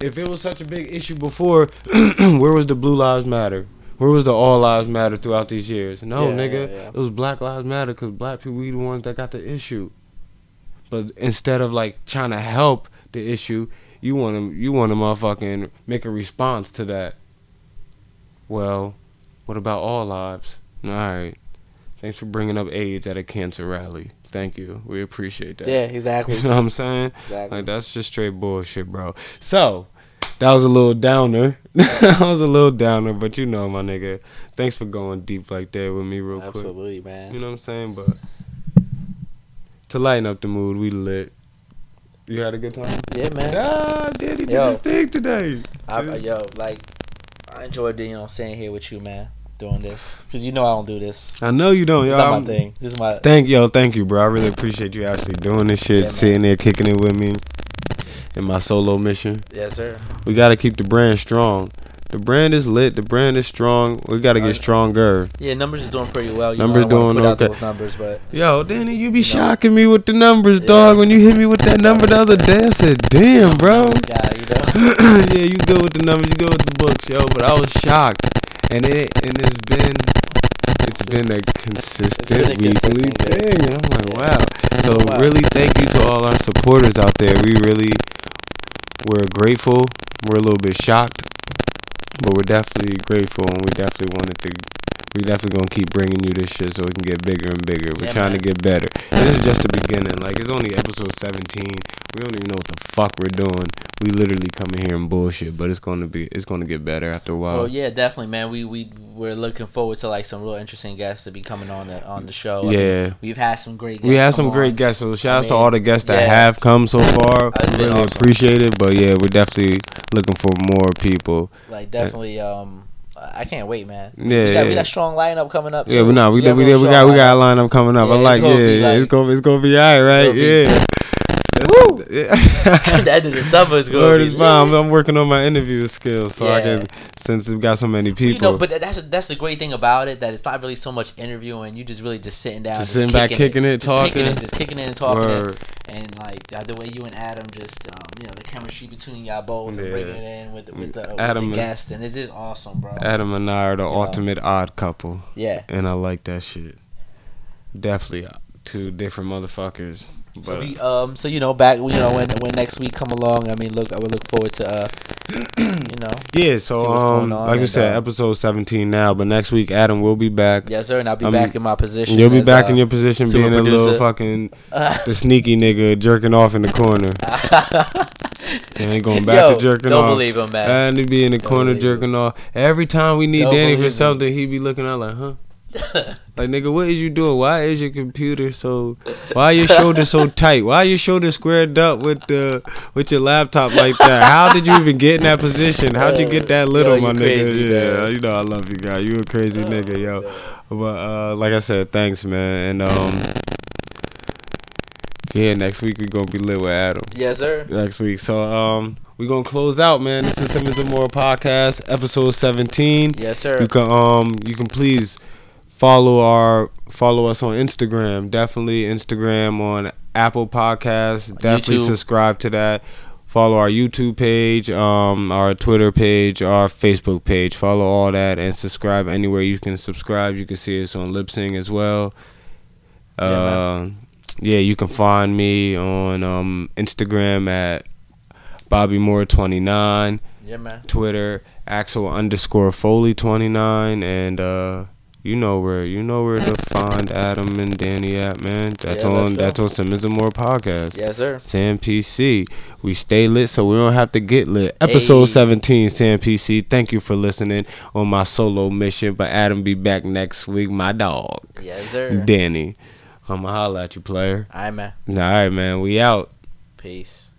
If it was such a big issue before, where was the Blue Lives Matter? Where was the All Lives Matter throughout these years? No, Yeah, nigga, yeah, yeah. it was Black Lives Matter because black people we the ones that got the issue. But instead of like trying to help the issue, you want to you want to motherfucking make a response to that. Well, what about all lives? All right. Thanks for bringing up AIDS at a cancer rally. Thank you. We appreciate that. Yeah, exactly. You know what I'm saying? Exactly. Like that's just straight bullshit, bro. So that was a little downer. that was a little downer, but you know, my nigga. Thanks for going deep like that with me, real quick. Absolutely, man. You know what I'm saying? But to lighten up the mood, we lit. You had a good time? Yeah, man. Ah, Daddy did Yo. his thing today. I, yo, like, I enjoyed, you know, staying here with you, man, doing this. Because you know I don't do this. I know you don't, yo. not my thing. This is my. Thank yo, thank you, bro. I really appreciate you actually doing this shit, Yeah, sitting there kicking it with me in my solo mission. Yes, sir. We gotta keep the brand strong. The brand is lit. The brand is strong. We gotta get stronger. Yeah, numbers is doing pretty well. You Numbers know, doing okay. numbers, but Yo, Danny, you be You know? shocking me with the numbers, Yeah. dog. When you hit me with that number the other day, I said, "Damn, bro." guy, you know. yeah, you good with the numbers, you good with the books, yo. But I was shocked, and it and it's been it's been a consistent been a weekly consistent thing. And I'm like, Yeah. wow. So Wow. really, thank you to all our supporters out there. We really we're grateful. We're a little bit shocked, but we're definitely grateful, and we definitely wanted to. We definitely gonna keep bringing you this shit so it can get bigger and bigger. We're Yeah, trying to get better. This is just the beginning. Like it's only episode 17. We don't even know what the fuck we're doing. We literally come in here and bullshit, but it's gonna be it's gonna get better after a while. Well, yeah, definitely, man. We we we're looking forward to like some real interesting guests to be coming on the on the show. I mean, Yeah. we've had some great. Guests we had some great on. guests. So shout out to all the guests that yeah. have come so far. Really awesome. appreciate it. But yeah, we're definitely looking for more people. Like definitely, um, I can't wait, man. Yeah, we got, yeah. we got strong lineup coming up. Yeah, but no, we, got we, we, we got we got a lineup. coming up. Yeah, I like yeah, yeah, it's gonna it's gonna be alright, right? Be- Yeah. Woo! Yeah. the end of the summer is going Word to is be. bomb. I'm working on my interview skills so I can since we've got so many people. You know, but that's that's the great thing about it that it's not really so much interviewing. You just really just sitting down, Just sitting back, kicking it, just kicking talking. it, just kicking it and talking it, and like uh, the way you and Adam just um, you know the chemistry between y'all both and bringing it in with with the, with Adam the and- guest, and it's just awesome, bro. Adam and I are the Yeah. ultimate odd couple, yeah. and I like that shit. Definitely two different motherfuckers. But So we um so you know back you know when when next week come along I mean look I would look forward to uh you know yeah, so um, like we said, uh, episode 17 now, but next week Adam will be back. yes sir and I'll be Um, back in my position You'll be as, back uh, in your position, being a little fucking the sneaky nigga jerking off in the corner. And ain't going back Yo, to jerking off. don't off. believe him man And he be in the Don't corner jerking off. Every time we need Don't Danny for believe him. something, he be looking out like, huh? Like nigga, what is you doing? Why is your computer so? Why are your shoulders so tight? Why are your shoulders squared up with the with your laptop like that? How did you even get in that position? How'd you get that little, Yo, my you nigga? crazy, yeah, man. you know I love you, guy. You a crazy nigga, yo. But uh, like I said, thanks, man. And um, yeah, next week we gonna be lit with Adam yes sir next week. So um, we gonna close out, man. This is Simmons and Moore podcast, episode seventeen. yes sir You can um, you can please follow our follow us on Instagram. Definitely Instagram on Apple Podcasts. Definitely YouTube. subscribe to that. Follow our YouTube page, um, our Twitter page, our Facebook page. Follow all that and subscribe anywhere you can subscribe. You can see us on Lip Sync as well. Yeah, Uh, yeah, you can find me on um, Instagram at Bobby Moore twenty nine, yeah man Twitter Axel underscore Foley twenty nine, and uh, you know where you know where to find Adam and Danny at, man. That's Yeah, on that's on Simmons and Moore podcast. yes sir Sam PC. We stay lit so we don't have to get lit. Episode Hey. 17, Sam PC. Thank you for listening on my solo mission. But Adam be back next week, my dog. yes sir Danny. I'ma holla at you, player. all right man All right, man. We out. peace.